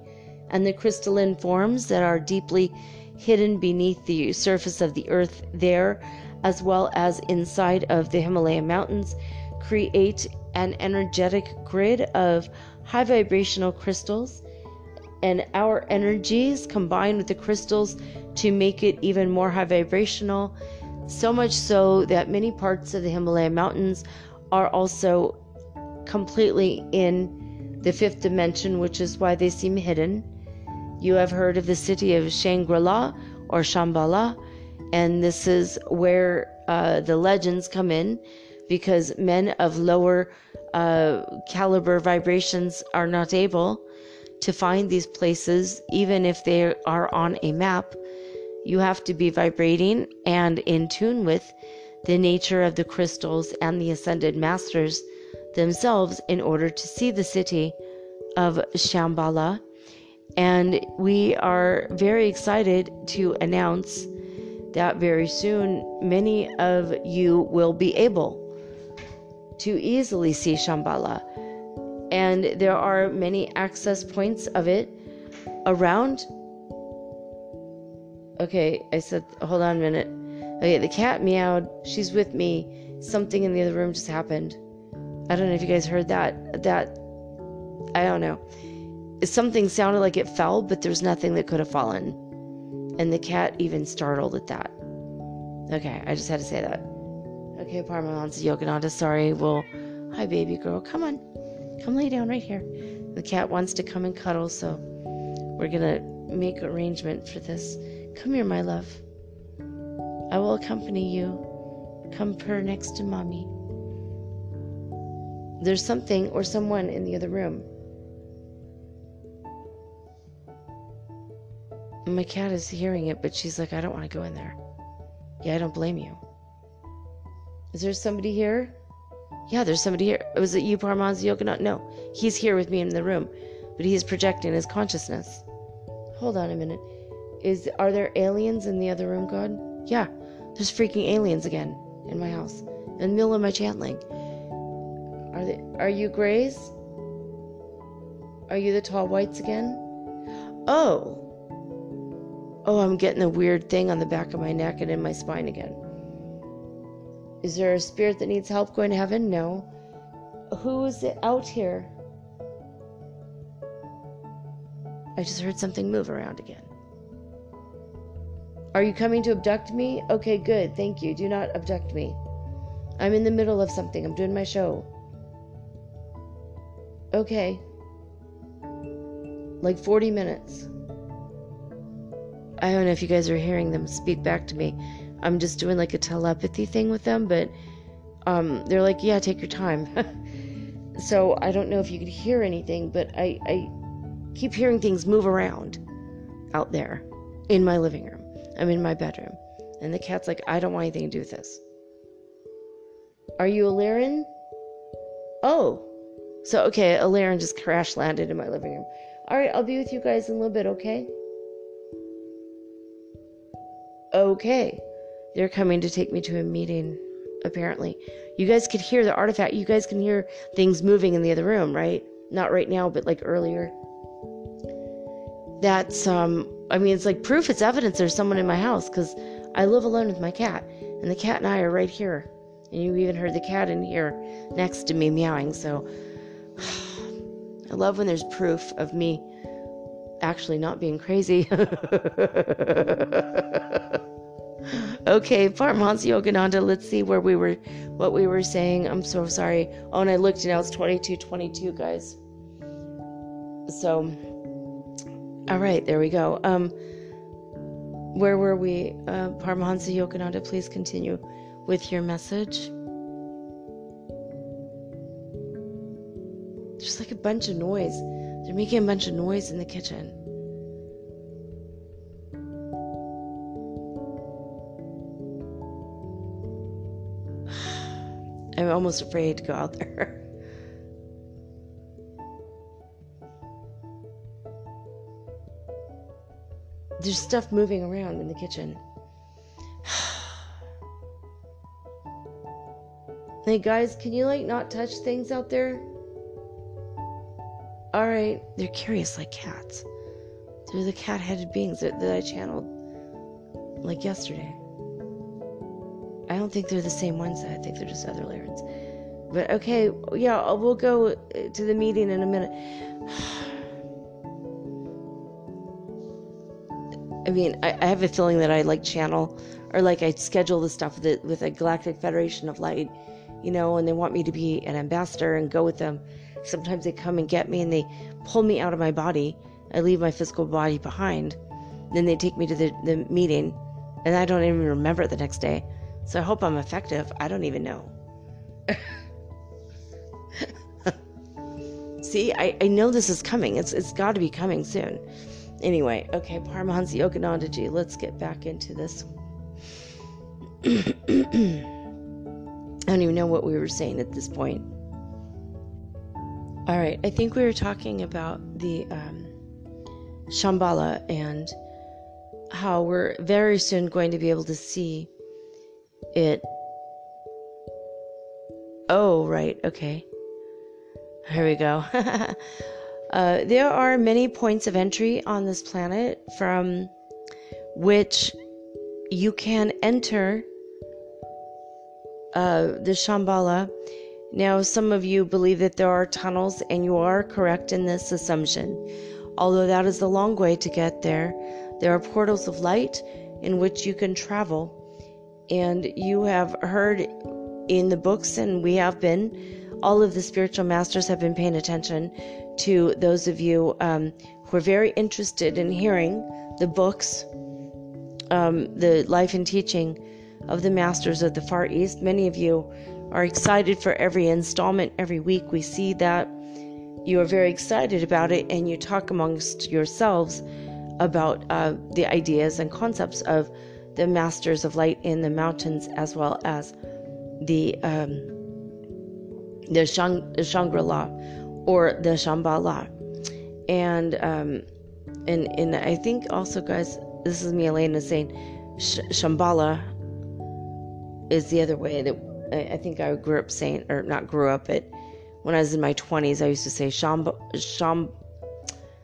and the crystalline forms that are deeply hidden beneath the surface of the earth there, as well as inside of the Himalaya mountains, create an energetic grid of high vibrational crystals. And our energies combine with the crystals to make it even more high vibrational so much so that many parts of the Himalaya mountains are also completely in the fifth dimension, which is why they seem hidden. You have heard of the city of Shangri La or Shambhala, and this is where uh, the legends come in because men of lower uh, caliber vibrations are not able to find these places, even if they are on a map you have to be vibrating and in tune with the nature of the crystals and the ascended masters themselves in order to see the city of Shambhala. And we are very excited to announce that very soon many of you will be able to easily see Shambhala. And there are many access points of it around Okay, I said, hold on a minute. Okay, the cat meowed. She's with me. Something in the other room just happened. I don't know if you guys heard that. That, I don't know. Something sounded like it fell, but there's nothing that could have fallen. And the cat even startled at that. Okay, I just had to say that. Okay, Paramahansa Yogananda, sorry. Well, hi, baby girl. Come on. Come lay down right here. The cat wants to come and cuddle, so we're gonna make arrangement for this. Come here, my love. I will accompany you. Come purr next to mommy. There's something or someone in the other room. My cat is hearing it, but she's like, I don't want to go in there. Yeah, I don't blame you. Is there somebody here? Yeah, there's somebody here. Was it you, Paramahansa Yogananda? No, he's here with me in the room, but he's projecting his consciousness. Hold on a minute. Is are there aliens in the other room, God? Yeah, there's freaking aliens again in my house. In the middle of my channeling. Are they are you Grays? Are you the tall whites again? Oh. Oh, I'm getting a weird thing on the back of my neck and in my spine again. Is there a spirit that needs help going to heaven? No. Who is it out here? I just heard something move around again. Are you coming to abduct me? Okay, good. Thank you. Do not abduct me. I'm in the middle of something. I'm doing my show. Okay. Like 40 minutes. I don't know if you guys are hearing them speak back to me. I'm just doing like a telepathy thing with them, but um, they're like, yeah, take your time. so I don't know if you could hear anything, but I, I keep hearing things move around out there in my living room. I'm in my bedroom. And the cat's like, I don't want anything to do with this. Are you a Laren? Oh. So, okay, a Laren just crash landed in my living room. All right, I'll be with you guys in a little bit, okay? Okay. They're coming to take me to a meeting, apparently. You guys could hear the artifact. You guys can hear things moving in the other room, right? Not right now, but like earlier. That's, um, I mean, it's like proof, it's evidence there's someone in my house because I live alone with my cat, and the cat and I are right here. And you even heard the cat in here next to me meowing, so I love when there's proof of me actually not being crazy. okay, Paramahansa Yogananda, let's see where we were, what we were saying. I'm so sorry. Oh, and I looked and now it's 2222, guys. So, all right, there we go. Um, where were we? Uh, Paramahansa Yogananda, please continue with your message. Just like a bunch of noise. They're making a bunch of noise in the kitchen. I'm almost afraid to go out there. There's stuff moving around in the kitchen. hey guys, can you like not touch things out there? Alright, they're curious like cats. They're the cat headed beings that, that I channeled like yesterday. I don't think they're the same ones. I think they're just other Lyrans. But okay, yeah, we'll go uh, to the meeting in a minute. I mean, I, I, have a feeling that I like channel or like I schedule the stuff with, it, with a Galactic Federation of Light, you know, and they want me to be an ambassador and go with them. Sometimes they come and get me and they pull me out of my body. I leave my physical body behind. Then they take me to the, the meeting and I don't even remember it the next day. So I hope I'm effective. I don't even know. See, I, I know this is coming. It's it's got to be coming soon. Anyway, okay, Paramahansa Yoganandaji, let's get back into this. I don't even know what we were saying at this point. All right, I think we were talking about the um, Shambhala and how we're very soon going to be able to see it. Oh, right, okay. Here we go. uh, there are many points of entry on this planet from which you can enter uh, the Shambhala. Now, some of you believe that there are tunnels, and you are correct in this assumption. Although that is a long way to get there, there are portals of light in which you can travel and you have heard in the books, and we have been, all of the spiritual masters have been paying attention to those of you um, who are very interested in hearing the books, um, the life and teaching of the masters of the Far East. Many of you are excited for every installment every week. We see that you are very excited about it, and you talk amongst yourselves about uh, the ideas and concepts of the masters of light in the mountains as well as the um, the Shang- Shangri-La or the Shambhala. And um, and and I think also guys, this is me Elena saying Sh- Shambhala is the other way that I, I, think I grew up saying or not grew up but when I was in my 20s I used to say Shamba Sham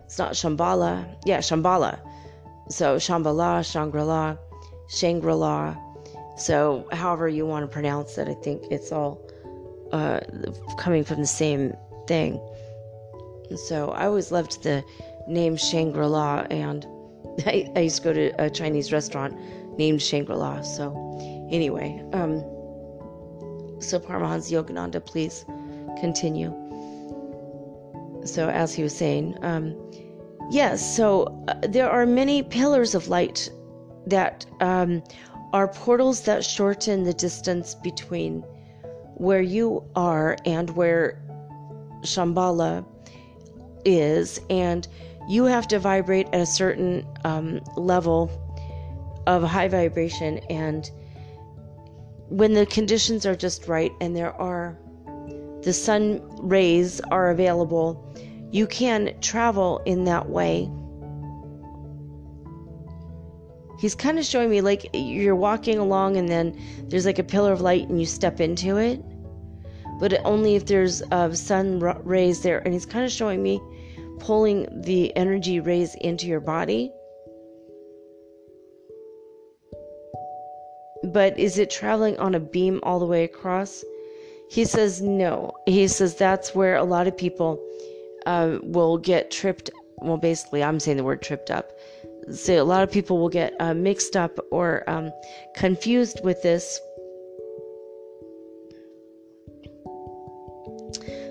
it's not Shambhala. Yeah, Shambhala. So Shambhala, Shangri-La Shangri La. So, however you want to pronounce it, I think it's all uh, coming from the same thing. So, I always loved the name Shangri La, and I, I, used to go to a Chinese restaurant named Shangri La. So, anyway, um, so Paramahansa Yogananda, please continue. So, as he was saying, um, yes, so uh, there are many pillars of light that um, are portals that shorten the distance between where you are and where Shambhala is, and you have to vibrate at a certain um, level of high vibration. And when the conditions are just right and there are the sun rays are available, you can travel in that way. He's kind of showing me like you're walking along and then there's like a pillar of light and you step into it, but only if there's uh, sun rays there. And he's kind of showing me pulling the energy rays into your body. But is it traveling on a beam all the way across? He says no. He says that's where a lot of people uh, will get tripped. Well, basically, I'm saying the word tripped up. So a lot of people will get uh, mixed up or um, confused with this.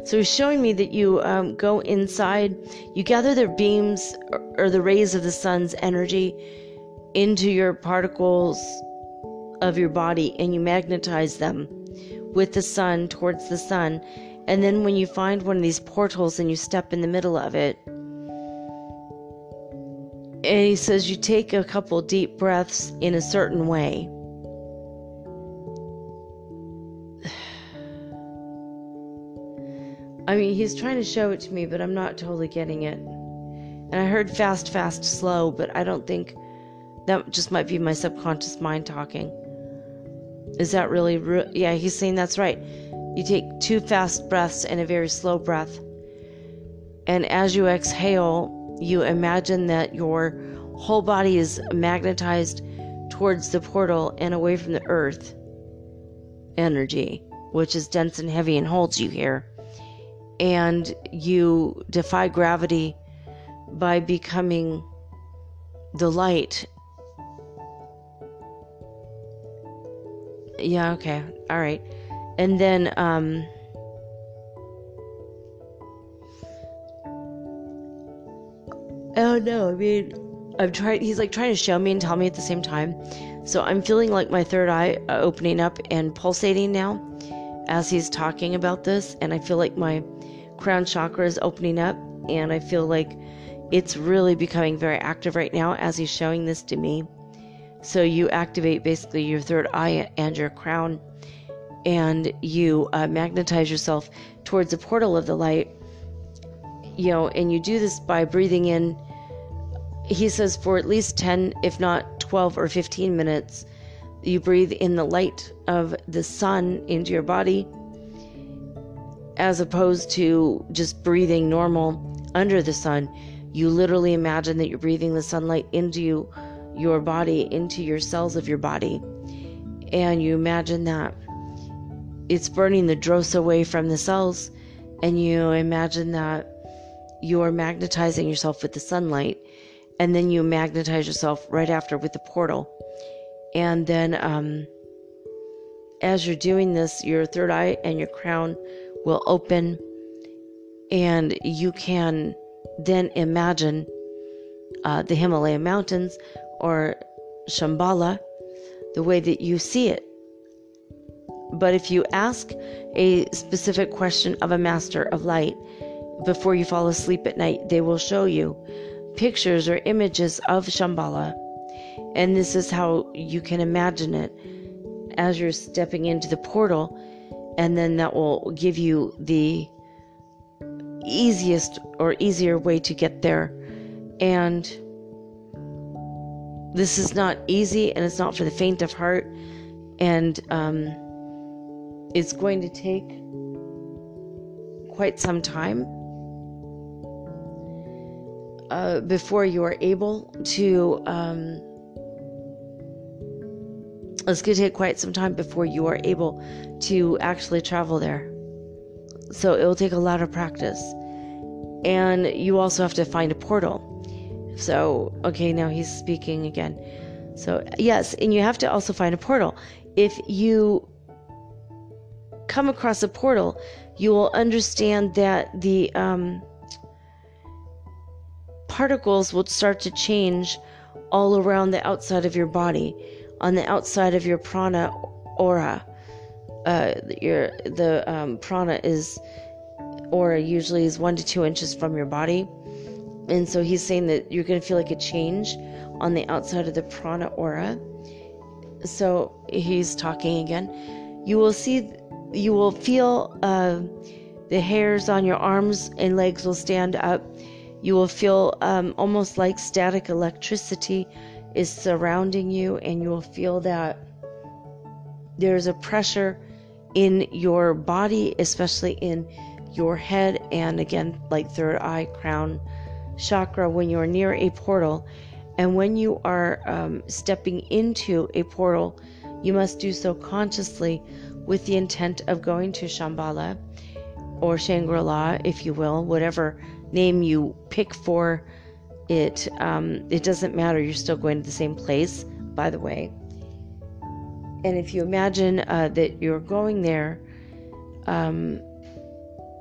So he's showing me that you um, go inside, you gather the beams or, or the rays of the sun's energy into your particles of your body and you magnetize them with the sun towards the sun. And then when you find one of these portals and you step in the middle of it, and he says you take a couple deep breaths in a certain way. I mean, he's trying to show it to me, but I'm not totally getting it. And I heard fast, fast, slow, but I don't think that just might be my subconscious mind talking. Is that really? Re- yeah, he's saying that's right. You take two fast breaths and a very slow breath. And as you exhale, you imagine that your whole body is magnetized towards the portal and away from the earth energy, which is dense and heavy and holds you here. And you defy gravity by becoming the light Yeah, okay. All right. And then um Oh no, I mean I'm trying he's like trying to show me and tell me at the same time. So I'm feeling like my third eye uh, opening up and pulsating now as he's talking about this and I feel like my crown chakra is opening up and I feel like it's really becoming very active right now as he's showing this to me. So you activate basically your third eye and your crown, and you uh, magnetize yourself towards the portal of the light. You know, and you do this by breathing in. He says for at least 10, if not 12 or 15 minutes, you breathe in the light of the sun into your body as opposed to just breathing normal under the sun. You literally imagine that you're breathing the sunlight into you your body into your cells of your body. And you imagine that it's burning the dross away from the cells, and you imagine that you're magnetizing yourself with the sunlight, and then you magnetize yourself right after with the portal. And then, um, as you're doing this, your third eye and your crown will open, and you can then imagine uh, the Himalaya mountains or Shambhala the way that you see it. But if you ask a specific question of a master of light before you fall asleep at night, they will show you pictures or images of Shambhala. And this is how you can imagine it as you're stepping into the portal. And then that will give you the easiest or easier way to get there. And this is not easy and it's not for the faint of heart. And um, it's going to take quite some time uh, before you are able to. Um, it's going to take quite some time before you are able to actually travel there. So it will take a lot of practice. And you also have to find a portal. So, okay, now he's speaking again. So, yes, and you have to also find a portal. If you come across a portal, you will understand that the um, particles will start to change all around the outside of your body, on the outside of your prana aura. Uh, your the um, prana is or usually is one to two inches from your body. And so he's saying that you're going to feel like a change on the outside of the prana aura. So he's talking again. You will see, you will feel uh, the hairs on your arms and legs will stand up. You will feel um, almost like static electricity is surrounding you, and you will feel that there's a pressure in your body, especially in your head, and again, like third eye, crown chakra, when you're near a portal. And when you are um, stepping into a portal, you must do so consciously with the intent of going to Shambhala or Shangri La, if you will, whatever name you pick for it. Um, it doesn't matter, you're still going to the same place, by the way. And if you imagine uh, that you're going there um,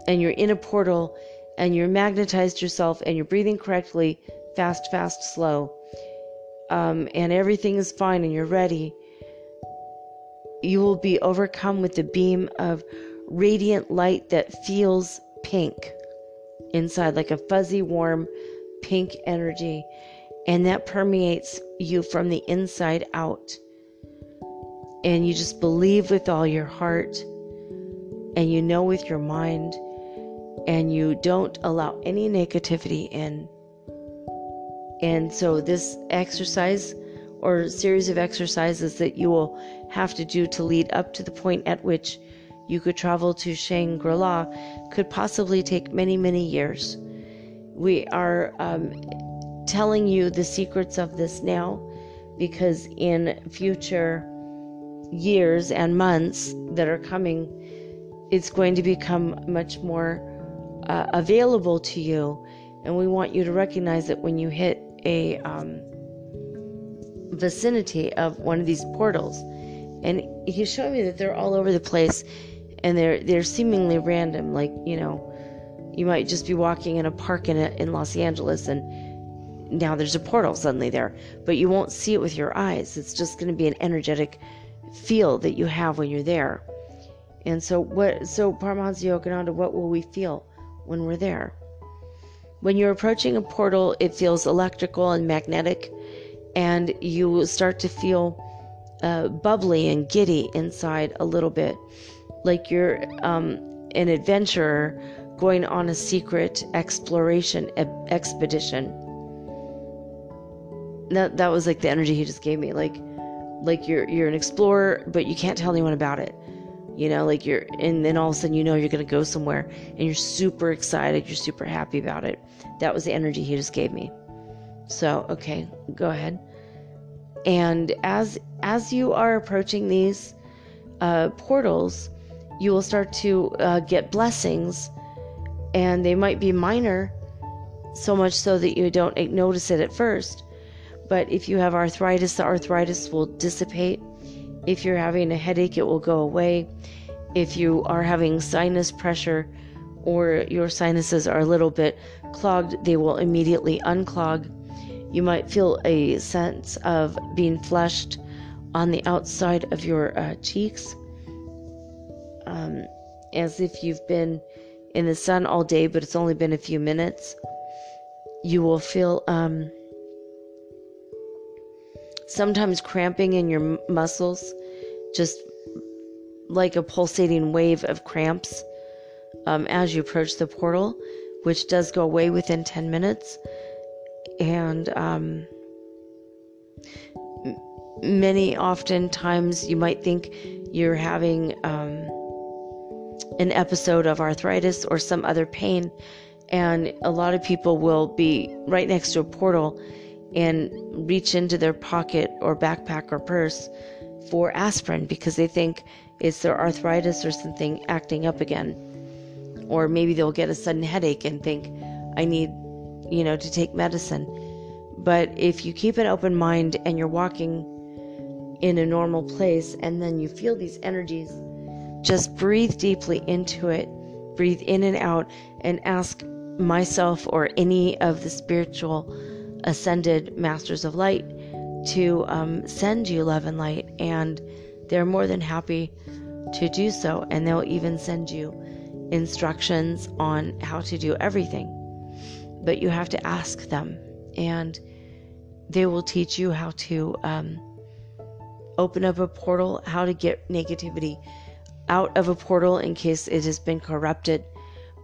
and you're in a portal and you're magnetized yourself and you're breathing correctly, fast, fast, slow, um, and everything is fine and you're ready, you will be overcome with the beam of radiant light that feels pink inside, like a fuzzy, warm pink energy. And that permeates you from the inside out and you just believe with all your heart and you know with your mind and you don't allow any negativity in. And so, this exercise or series of exercises that you will have to do to lead up to the point at which you could travel to Shangri La could possibly take many, many years. We are um, telling you the secrets of this now because in future years and months that are coming, it's going to become much more uh, available to you. And we want you to recognize that when you hit a um, vicinity of one of these portals, and he's showing me that they're all over the place, and they're they're seemingly random. Like you know, you might just be walking in a park in a, in Los Angeles, and now there's a portal suddenly there, but you won't see it with your eyes. It's just going to be an energetic feel that you have when you're there. And so what so Paramahansa Yogananda, what will we feel when we're there? When you're approaching a portal, it feels electrical and magnetic, and you start to feel uh, bubbly and giddy inside a little bit, like you're um, an adventurer going on a secret exploration e- expedition. That that was like the energy he just gave me, like like you're you're an explorer, but you can't tell anyone about it. You know, like you're, and then all of a sudden you know you're going to go somewhere, and you're super excited, you're super happy about it. That was the energy he just gave me. So okay, go ahead. And as as you are approaching these uh, portals, you will start to uh, get blessings, and they might be minor, so much so that you don't notice it at first but if you have arthritis, the arthritis will dissipate. If you're having a headache, it will go away. If you are having sinus pressure or your sinuses are a little bit clogged, they will immediately unclog. You might feel a sense of being flushed on the outside of your uh, cheeks, um, as if you've been in the sun all day, but it's only been a few minutes. You will feel um, sometimes cramping in your muscles, just like a pulsating wave of cramps um, as you approach the portal, which does go away within 10 minutes. And um, many oftentimes you might think you're having um, an episode of arthritis or some other pain, and a lot of people will be right next to a portal and reach into their pocket or backpack or purse for aspirin because they think it's their arthritis or something acting up again. Or maybe they'll get a sudden headache and think, I need, you know, to take medicine. But if you keep an open mind and you're walking in a normal place and then you feel these energies, just breathe deeply into it, breathe in and out, and ask myself or any of the spiritual ascended masters of light to um, send you love and light, and they're more than happy to do so. And they'll even send you instructions on how to do everything. But you have to ask them, and they will teach you how to um, open up a portal, how to get negativity out of a portal in case it has been corrupted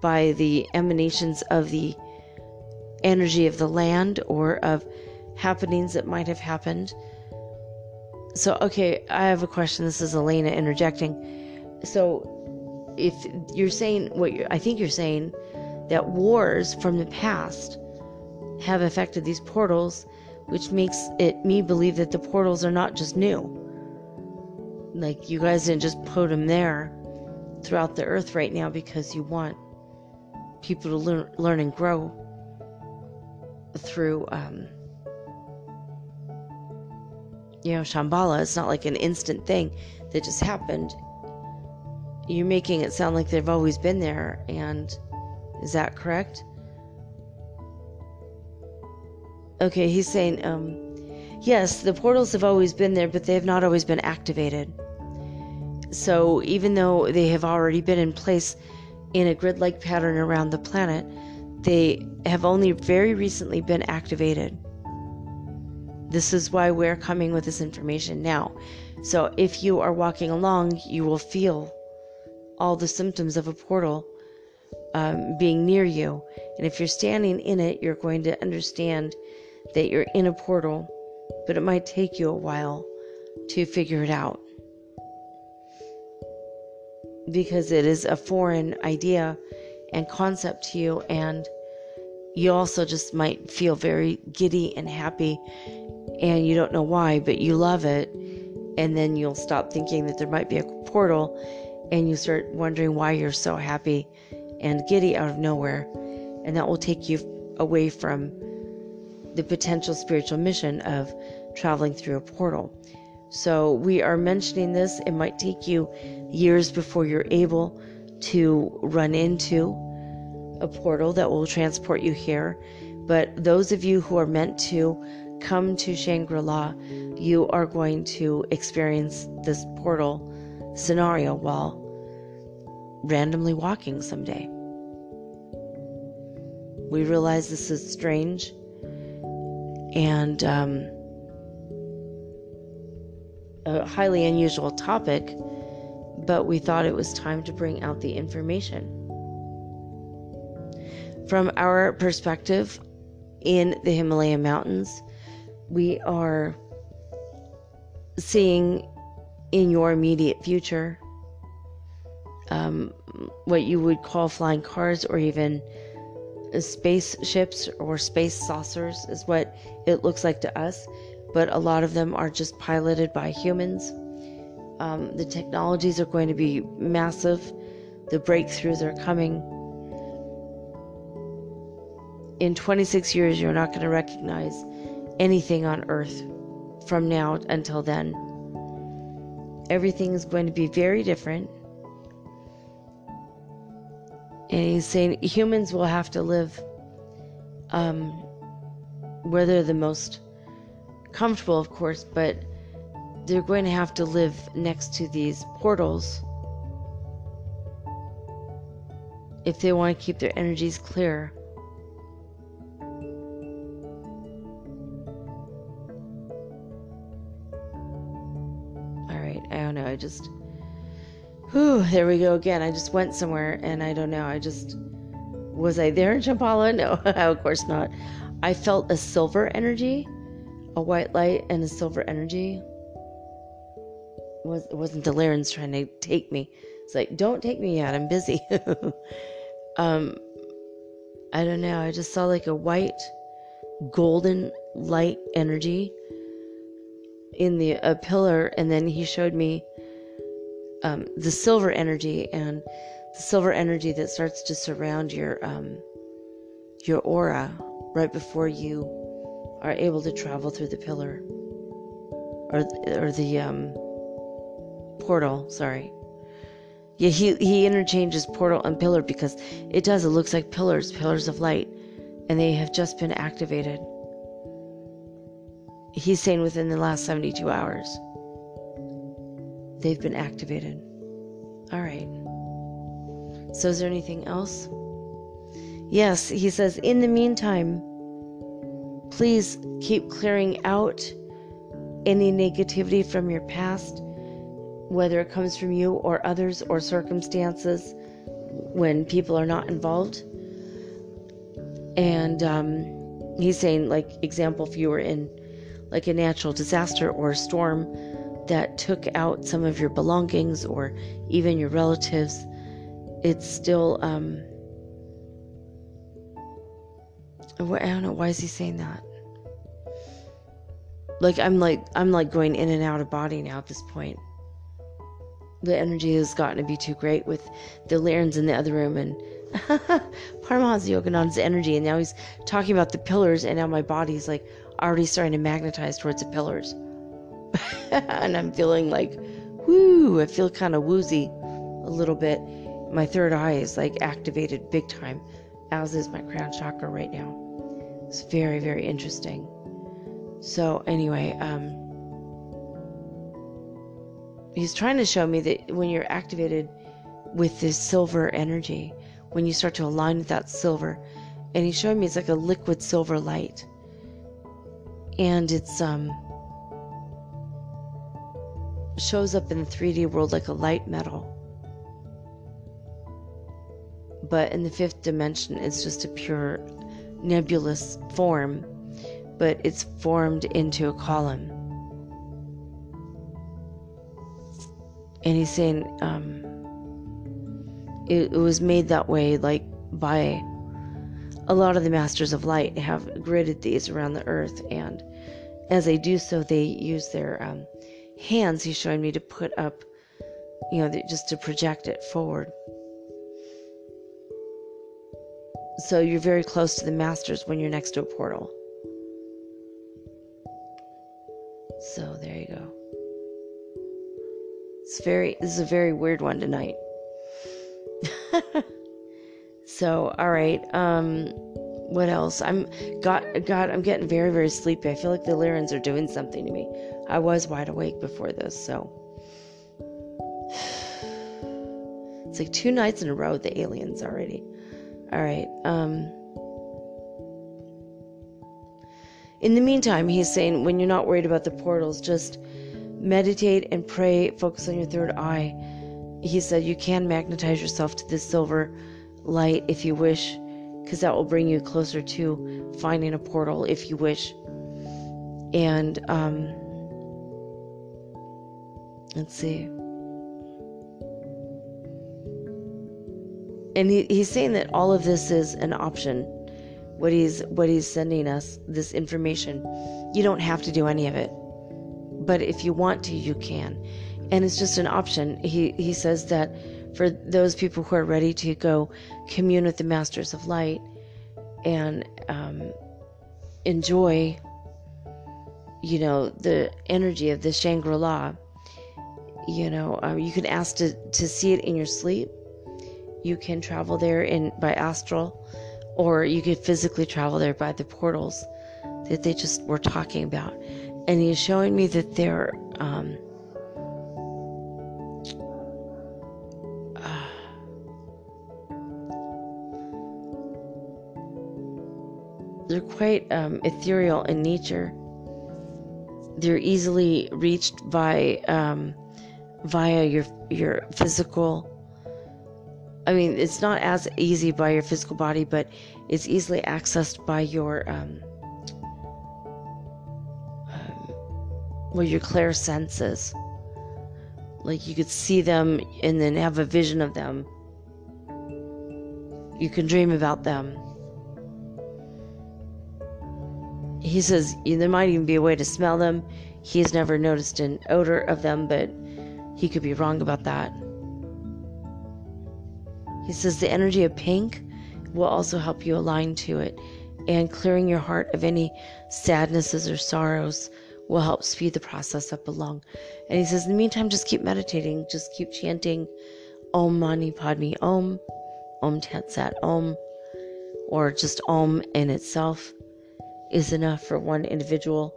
by the emanations of the energy of the land or of happenings that might have happened. So, okay, I have a question. This is Elena interjecting. So, if you're saying what you're, I think you're saying that wars from the past have affected these portals, which makes it me believe that the portals are not just new. Like you guys didn't just put them there throughout the earth right now because you want people to learn, learn and grow through, um, you know, Shambhala. It's not like an instant thing that just happened. You're making it sound like they've always been there, and is that correct? Okay, he's saying, um, yes, the portals have always been there, but they have not always been activated. So even though they have already been in place in a grid like pattern around the planet, they have only very recently been activated. This is why we're coming with this information now. So if you are walking along, you will feel all the symptoms of a portal um, being near you. And if you're standing in it, you're going to understand that you're in a portal, but it might take you a while to figure it out because it is a foreign idea and concept to you and you also just might feel very giddy and happy and you don't know why but you love it and then you'll stop thinking that there might be a portal and you start wondering why you're so happy and giddy out of nowhere and that will take you away from the potential spiritual mission of traveling through a portal so we are mentioning this. It might take you years before you're able to run into a portal that will transport you here. But those of you who are meant to come to Shangri La, you are going to experience this portal scenario while randomly walking someday. We realize this is strange and um, a highly unusual topic, but we thought it was time to bring out the information. From our perspective in the Himalaya Mountains, we are seeing in your immediate future um, what you would call flying cars or even spaceships or space saucers, is what it looks like to us but a lot of them are just piloted by humans. Um, the technologies are going to be massive, the breakthroughs are coming. In 26 years, you're not going to recognize anything on Earth from now until then. Everything is going to be very different. And he's saying humans will have to live um, where they're the most comfortable, of course, but they're going to have to live next to these portals if they want to keep their energies clear. I don't know, I just. Whew, there we go again. I just went somewhere and I don't know, I just. Was I there in Shambhala? No, of course not. I felt a silver energy a white light and a silver energy. It, was, it wasn't trying to take me. It's like, don't take me yet, I'm busy. um, I don't know. I just saw like a white, golden light energy in the a pillar, and then he showed me um, the silver energy and the silver energy that starts to surround your um, your aura right before you are able to travel through the pillar or or the um, portal. Sorry. Yeah, he he interchanges portal and pillar because it does. It looks like pillars, pillars of light, and they have just been activated. He's saying within the last 72 hours. They've been activated. All right. So, is there anything else? Yes, he says, in the meantime, please keep clearing out any negativity from your past, whether it comes from you or others or circumstances when people are not involved. And um, he's saying, like, example, if you were in like a natural disaster or a storm that took out some of your belongings or even your relatives, it's still um, I don't know why is he saying that. Like I'm like I'm like going in and out of body now at this point. The energy has gotten to be too great with the Lyrans in the other room and Paramahansa Yogananda's energy, and now he's talking about the pillars, and now my body's like already starting to magnetize towards the pillars. and I'm feeling like, woo, I feel kind of woozy a little bit. My third eye is like activated big time, as is my crown chakra right now. It's very, very interesting. So, anyway, um, he's trying to show me that when you're activated with this silver energy, when you start to align with that silver, and he's showing me it's like a liquid silver light. And it's, um, shows up in the 3D world like a light metal. But in the fifth dimension, it's just a pure nebulous form, but it's formed into a column. And he's saying um, it, it was made that way, like by a lot of the masters of light have gridded these around the earth, and as they do so, they use their um, hands. He's showing me to put up, you know, just to project it forward. So you're very close to the masters when you're next to a portal. So there you go. It's very this is a very weird one tonight. so all right, um what else? I'm got God, I'm getting very very sleepy. I feel like the Lyrans are doing something to me. I was wide awake before this, so it's like two nights in a row the aliens already. All right. Um, in the meantime, he's saying when you're not worried about the portals, just meditate and pray, focus on your third eye. He said you can magnetize yourself to this silver light if you wish, because that will bring you closer to finding a portal if you wish. And um, let's see. and he, he's saying that all of this is an option what he's what he's sending us this information you don't have to do any of it but if you want to you can and it's just an option he he says that for those people who are ready to go commune with the masters of light and um, enjoy you know the energy of the shangri-la you know um, you can ask to, to see it in your sleep. You can travel there in by astral or you could physically travel there by the portals that they just were talking about. And he's showing me that they're um, they're quite um, ethereal in nature they're easily reached by um, via your your physical I mean, it's not as easy by your physical body, but it's easily accessed by your, um, um, well, your clear senses. Like you could see them and then have a vision of them. You can dream about them. He says there might even be a way to smell them. He has never noticed an odor of them, but he could be wrong about that. He says the energy of pink will also help you align to it, and clearing your heart of any sadnesses or sorrows will help speed the process up along. And he says, in the meantime, just keep meditating, just keep chanting Om Mani Padme Om, Om Tat Sat Om, or just Om in itself is enough for one individual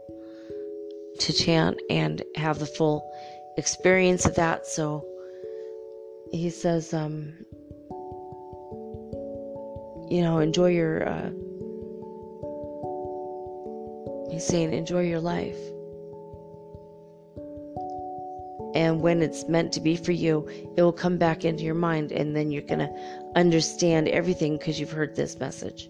to chant and have the full experience of that. So he says, um, you know, enjoy your, uh, he's saying, enjoy your life. And when it's meant to be for you, it will come back into your mind, and then you're going to understand everything because you've heard this message.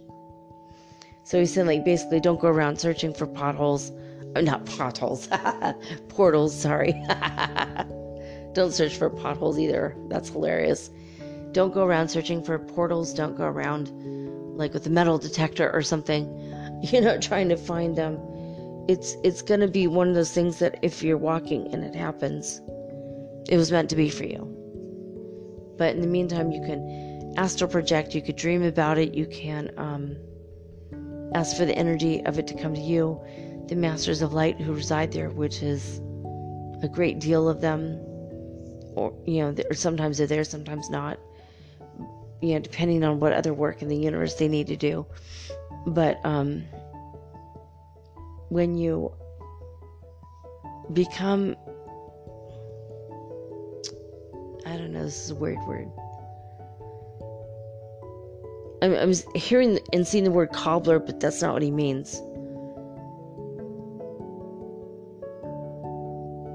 So he's saying, like, basically, don't go around searching for potholes. Uh, not potholes, portals, sorry. don't search for potholes either. That's hilarious. Don't go around searching for portals. Don't go around like with a metal detector or something, you know, trying to find them. It's it's going to be one of those things that if you're walking and it happens, it was meant to be for you. But in the meantime, you can astral project, you could dream about it, you can um, ask for the energy of it to come to you. The masters of light who reside there, which is a great deal of them, or you know, sometimes they're there, sometimes not. You know, depending on what other work in the universe they need to do. But um, when you become I don't know, this is a weird word. I'm, I'm hearing and seeing the word cobbler, but that's not what he means.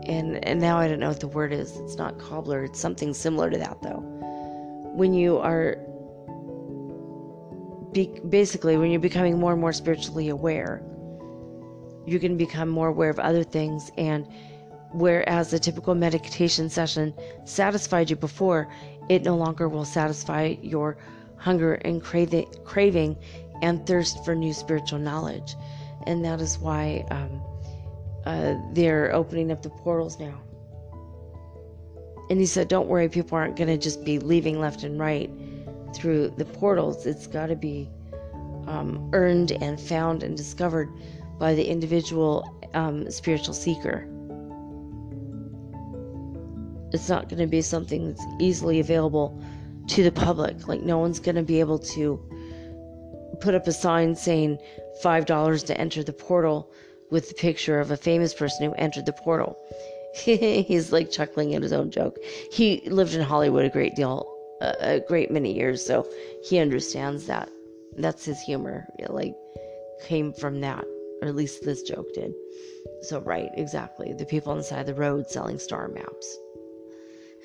And and now I don't know what the word is. It's not cobbler. It's something similar to that, though. When you are be, basically when you're becoming more and more spiritually aware, you can become more aware of other things and Whereas the typical meditation session satisfied you before, it no longer will satisfy your hunger and craving and thirst for new spiritual knowledge. And that is why um, uh, they're opening up the portals now. And he said, Don't worry, people aren't going to just be leaving left and right through the portals. It's got to be um, earned and found and discovered by the individual um, spiritual seeker it's not going to be something that's easily available to the public. Like, no one's going to be able to put up a sign saying $5 to enter the portal with the picture of a famous person who entered the portal. He's like chuckling at his own joke. He lived in Hollywood a great deal, a great many years, so he understands that. That's his humor. It like came from that, or at least this joke did. So, right, exactly. The people on the side of the road selling star maps.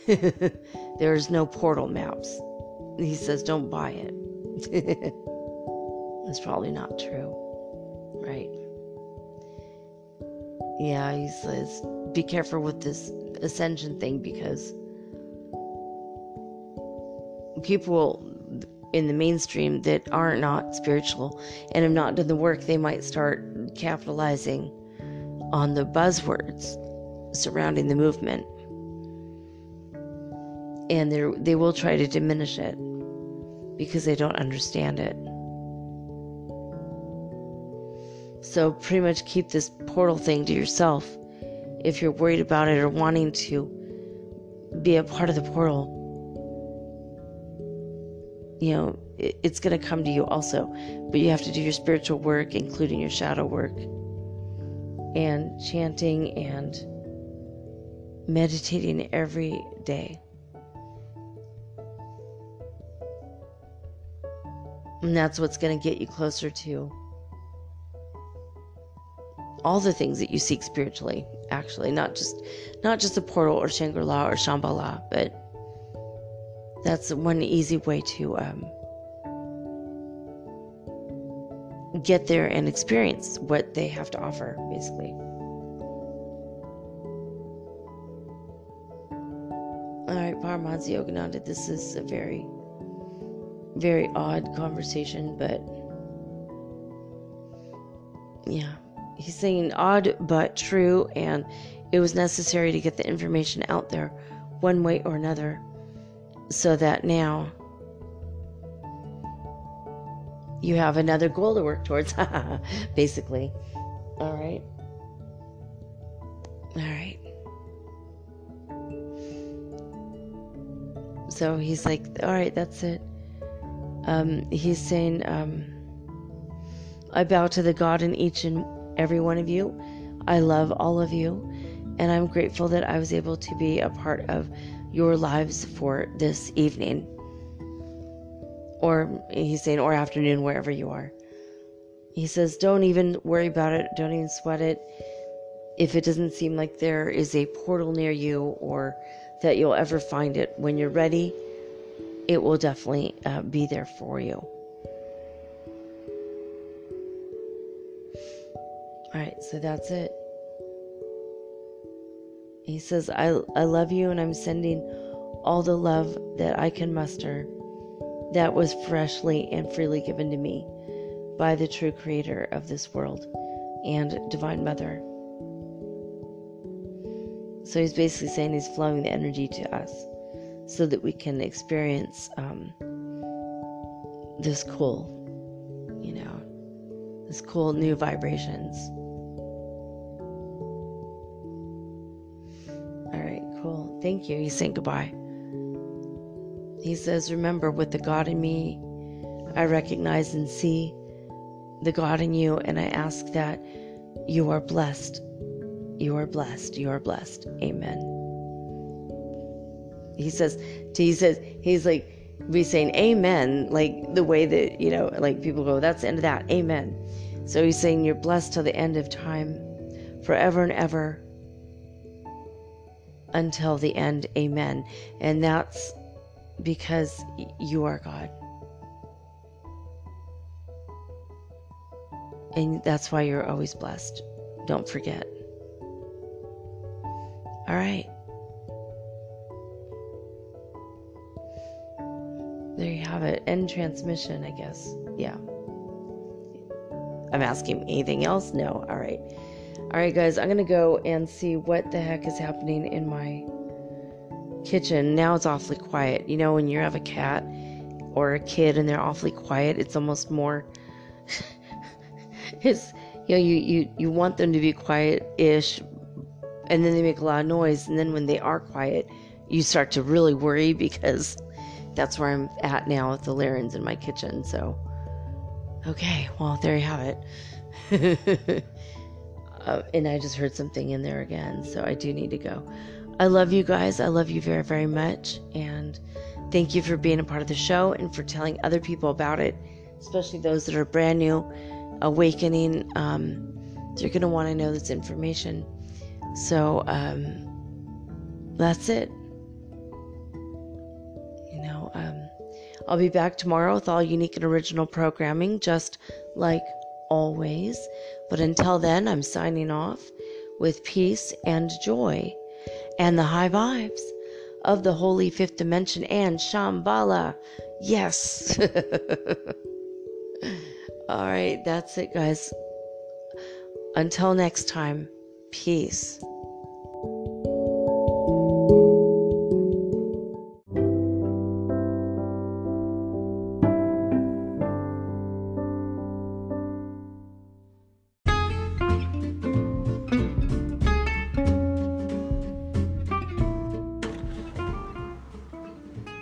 There's no portal maps. He says, don't buy it. That's probably not true. Right? Yeah, he says, be careful with this ascension thing because people in the mainstream that are not spiritual and have not done the work, they might start capitalizing on the buzzwords surrounding the movement and they they will try to diminish it because they don't understand it. So pretty much keep this portal thing to yourself if you're worried about it or wanting to be a part of the portal. You know, it, it's going to come to you also, but you have to do your spiritual work, including your shadow work and chanting and meditating every day. And that's what's going to get you closer to all the things that you seek spiritually, actually, not just not just a portal or Shangri-La or Shambhala, but that's one easy way to um, get there and experience what they have to offer, basically. All right, Paramahansa Yogananda, this is a very very odd conversation, but yeah, he's saying odd but true, and it was necessary to get the information out there one way or another so that now you have another goal to work towards, basically. All right. All right. So he's like, all right, that's it um, he's saying, um, I bow to the God in each and every one of you. I love all of you, and I'm grateful that I was able to be a part of your lives for this evening. or he's saying, or afternoon, wherever you are. He says, don't even worry about it, don't even sweat it. If it doesn't seem like there is a portal near you or that you'll ever find it, when you're ready, it will definitely uh, be there for you. All right, so that's it. He says, I, I love you and I'm sending all the love that I can muster that was freshly and freely given to me by the true creator of this world and Divine Mother. So he's basically saying he's flowing the energy to us so that we can experience um, this cool, you know, this cool new vibrations. All right, cool. Thank you. He's saying goodbye. He says, Remember, with the God in me, I recognize and see the God in you, and I ask that you are blessed. You are blessed. You are blessed. Amen. He says, he says, he's like, be saying amen, like the way that, you know, like people go, that's the end of that. Amen. So he's saying, you're blessed till the end of time, forever and ever until the end. Amen. And that's because you are God. And that's why you're always blessed. Don't forget. All right. There you have it. End transmission, I guess. Yeah. I'm asking anything else? No. All right. All right, guys, I'm going to go and see what the heck is happening in my kitchen. Now it's awfully quiet. You know, when you have a cat or a kid and they're awfully quiet, it's almost more. it's you know you you you want them to be quiet-ish, and then they make a lot of noise, and then when they are quiet, you start to really worry because that's where I'm at now with the Lyrans in my kitchen. So, okay, well there you have it. uh, and I just heard something in there again, so I do need to go. I love you guys. I love you very, very much. And thank you for being a part of the show and for telling other people about it, especially those that are brand new, awakening. Um, they're going to want to know this information. So um, that's it. I'll be back tomorrow with all unique and original programming, just like always. But until then, I'm signing off with peace and joy and the high vibes of the holy fifth dimension and Shambhala. Yes. All right, that's it, guys. Until next time, peace.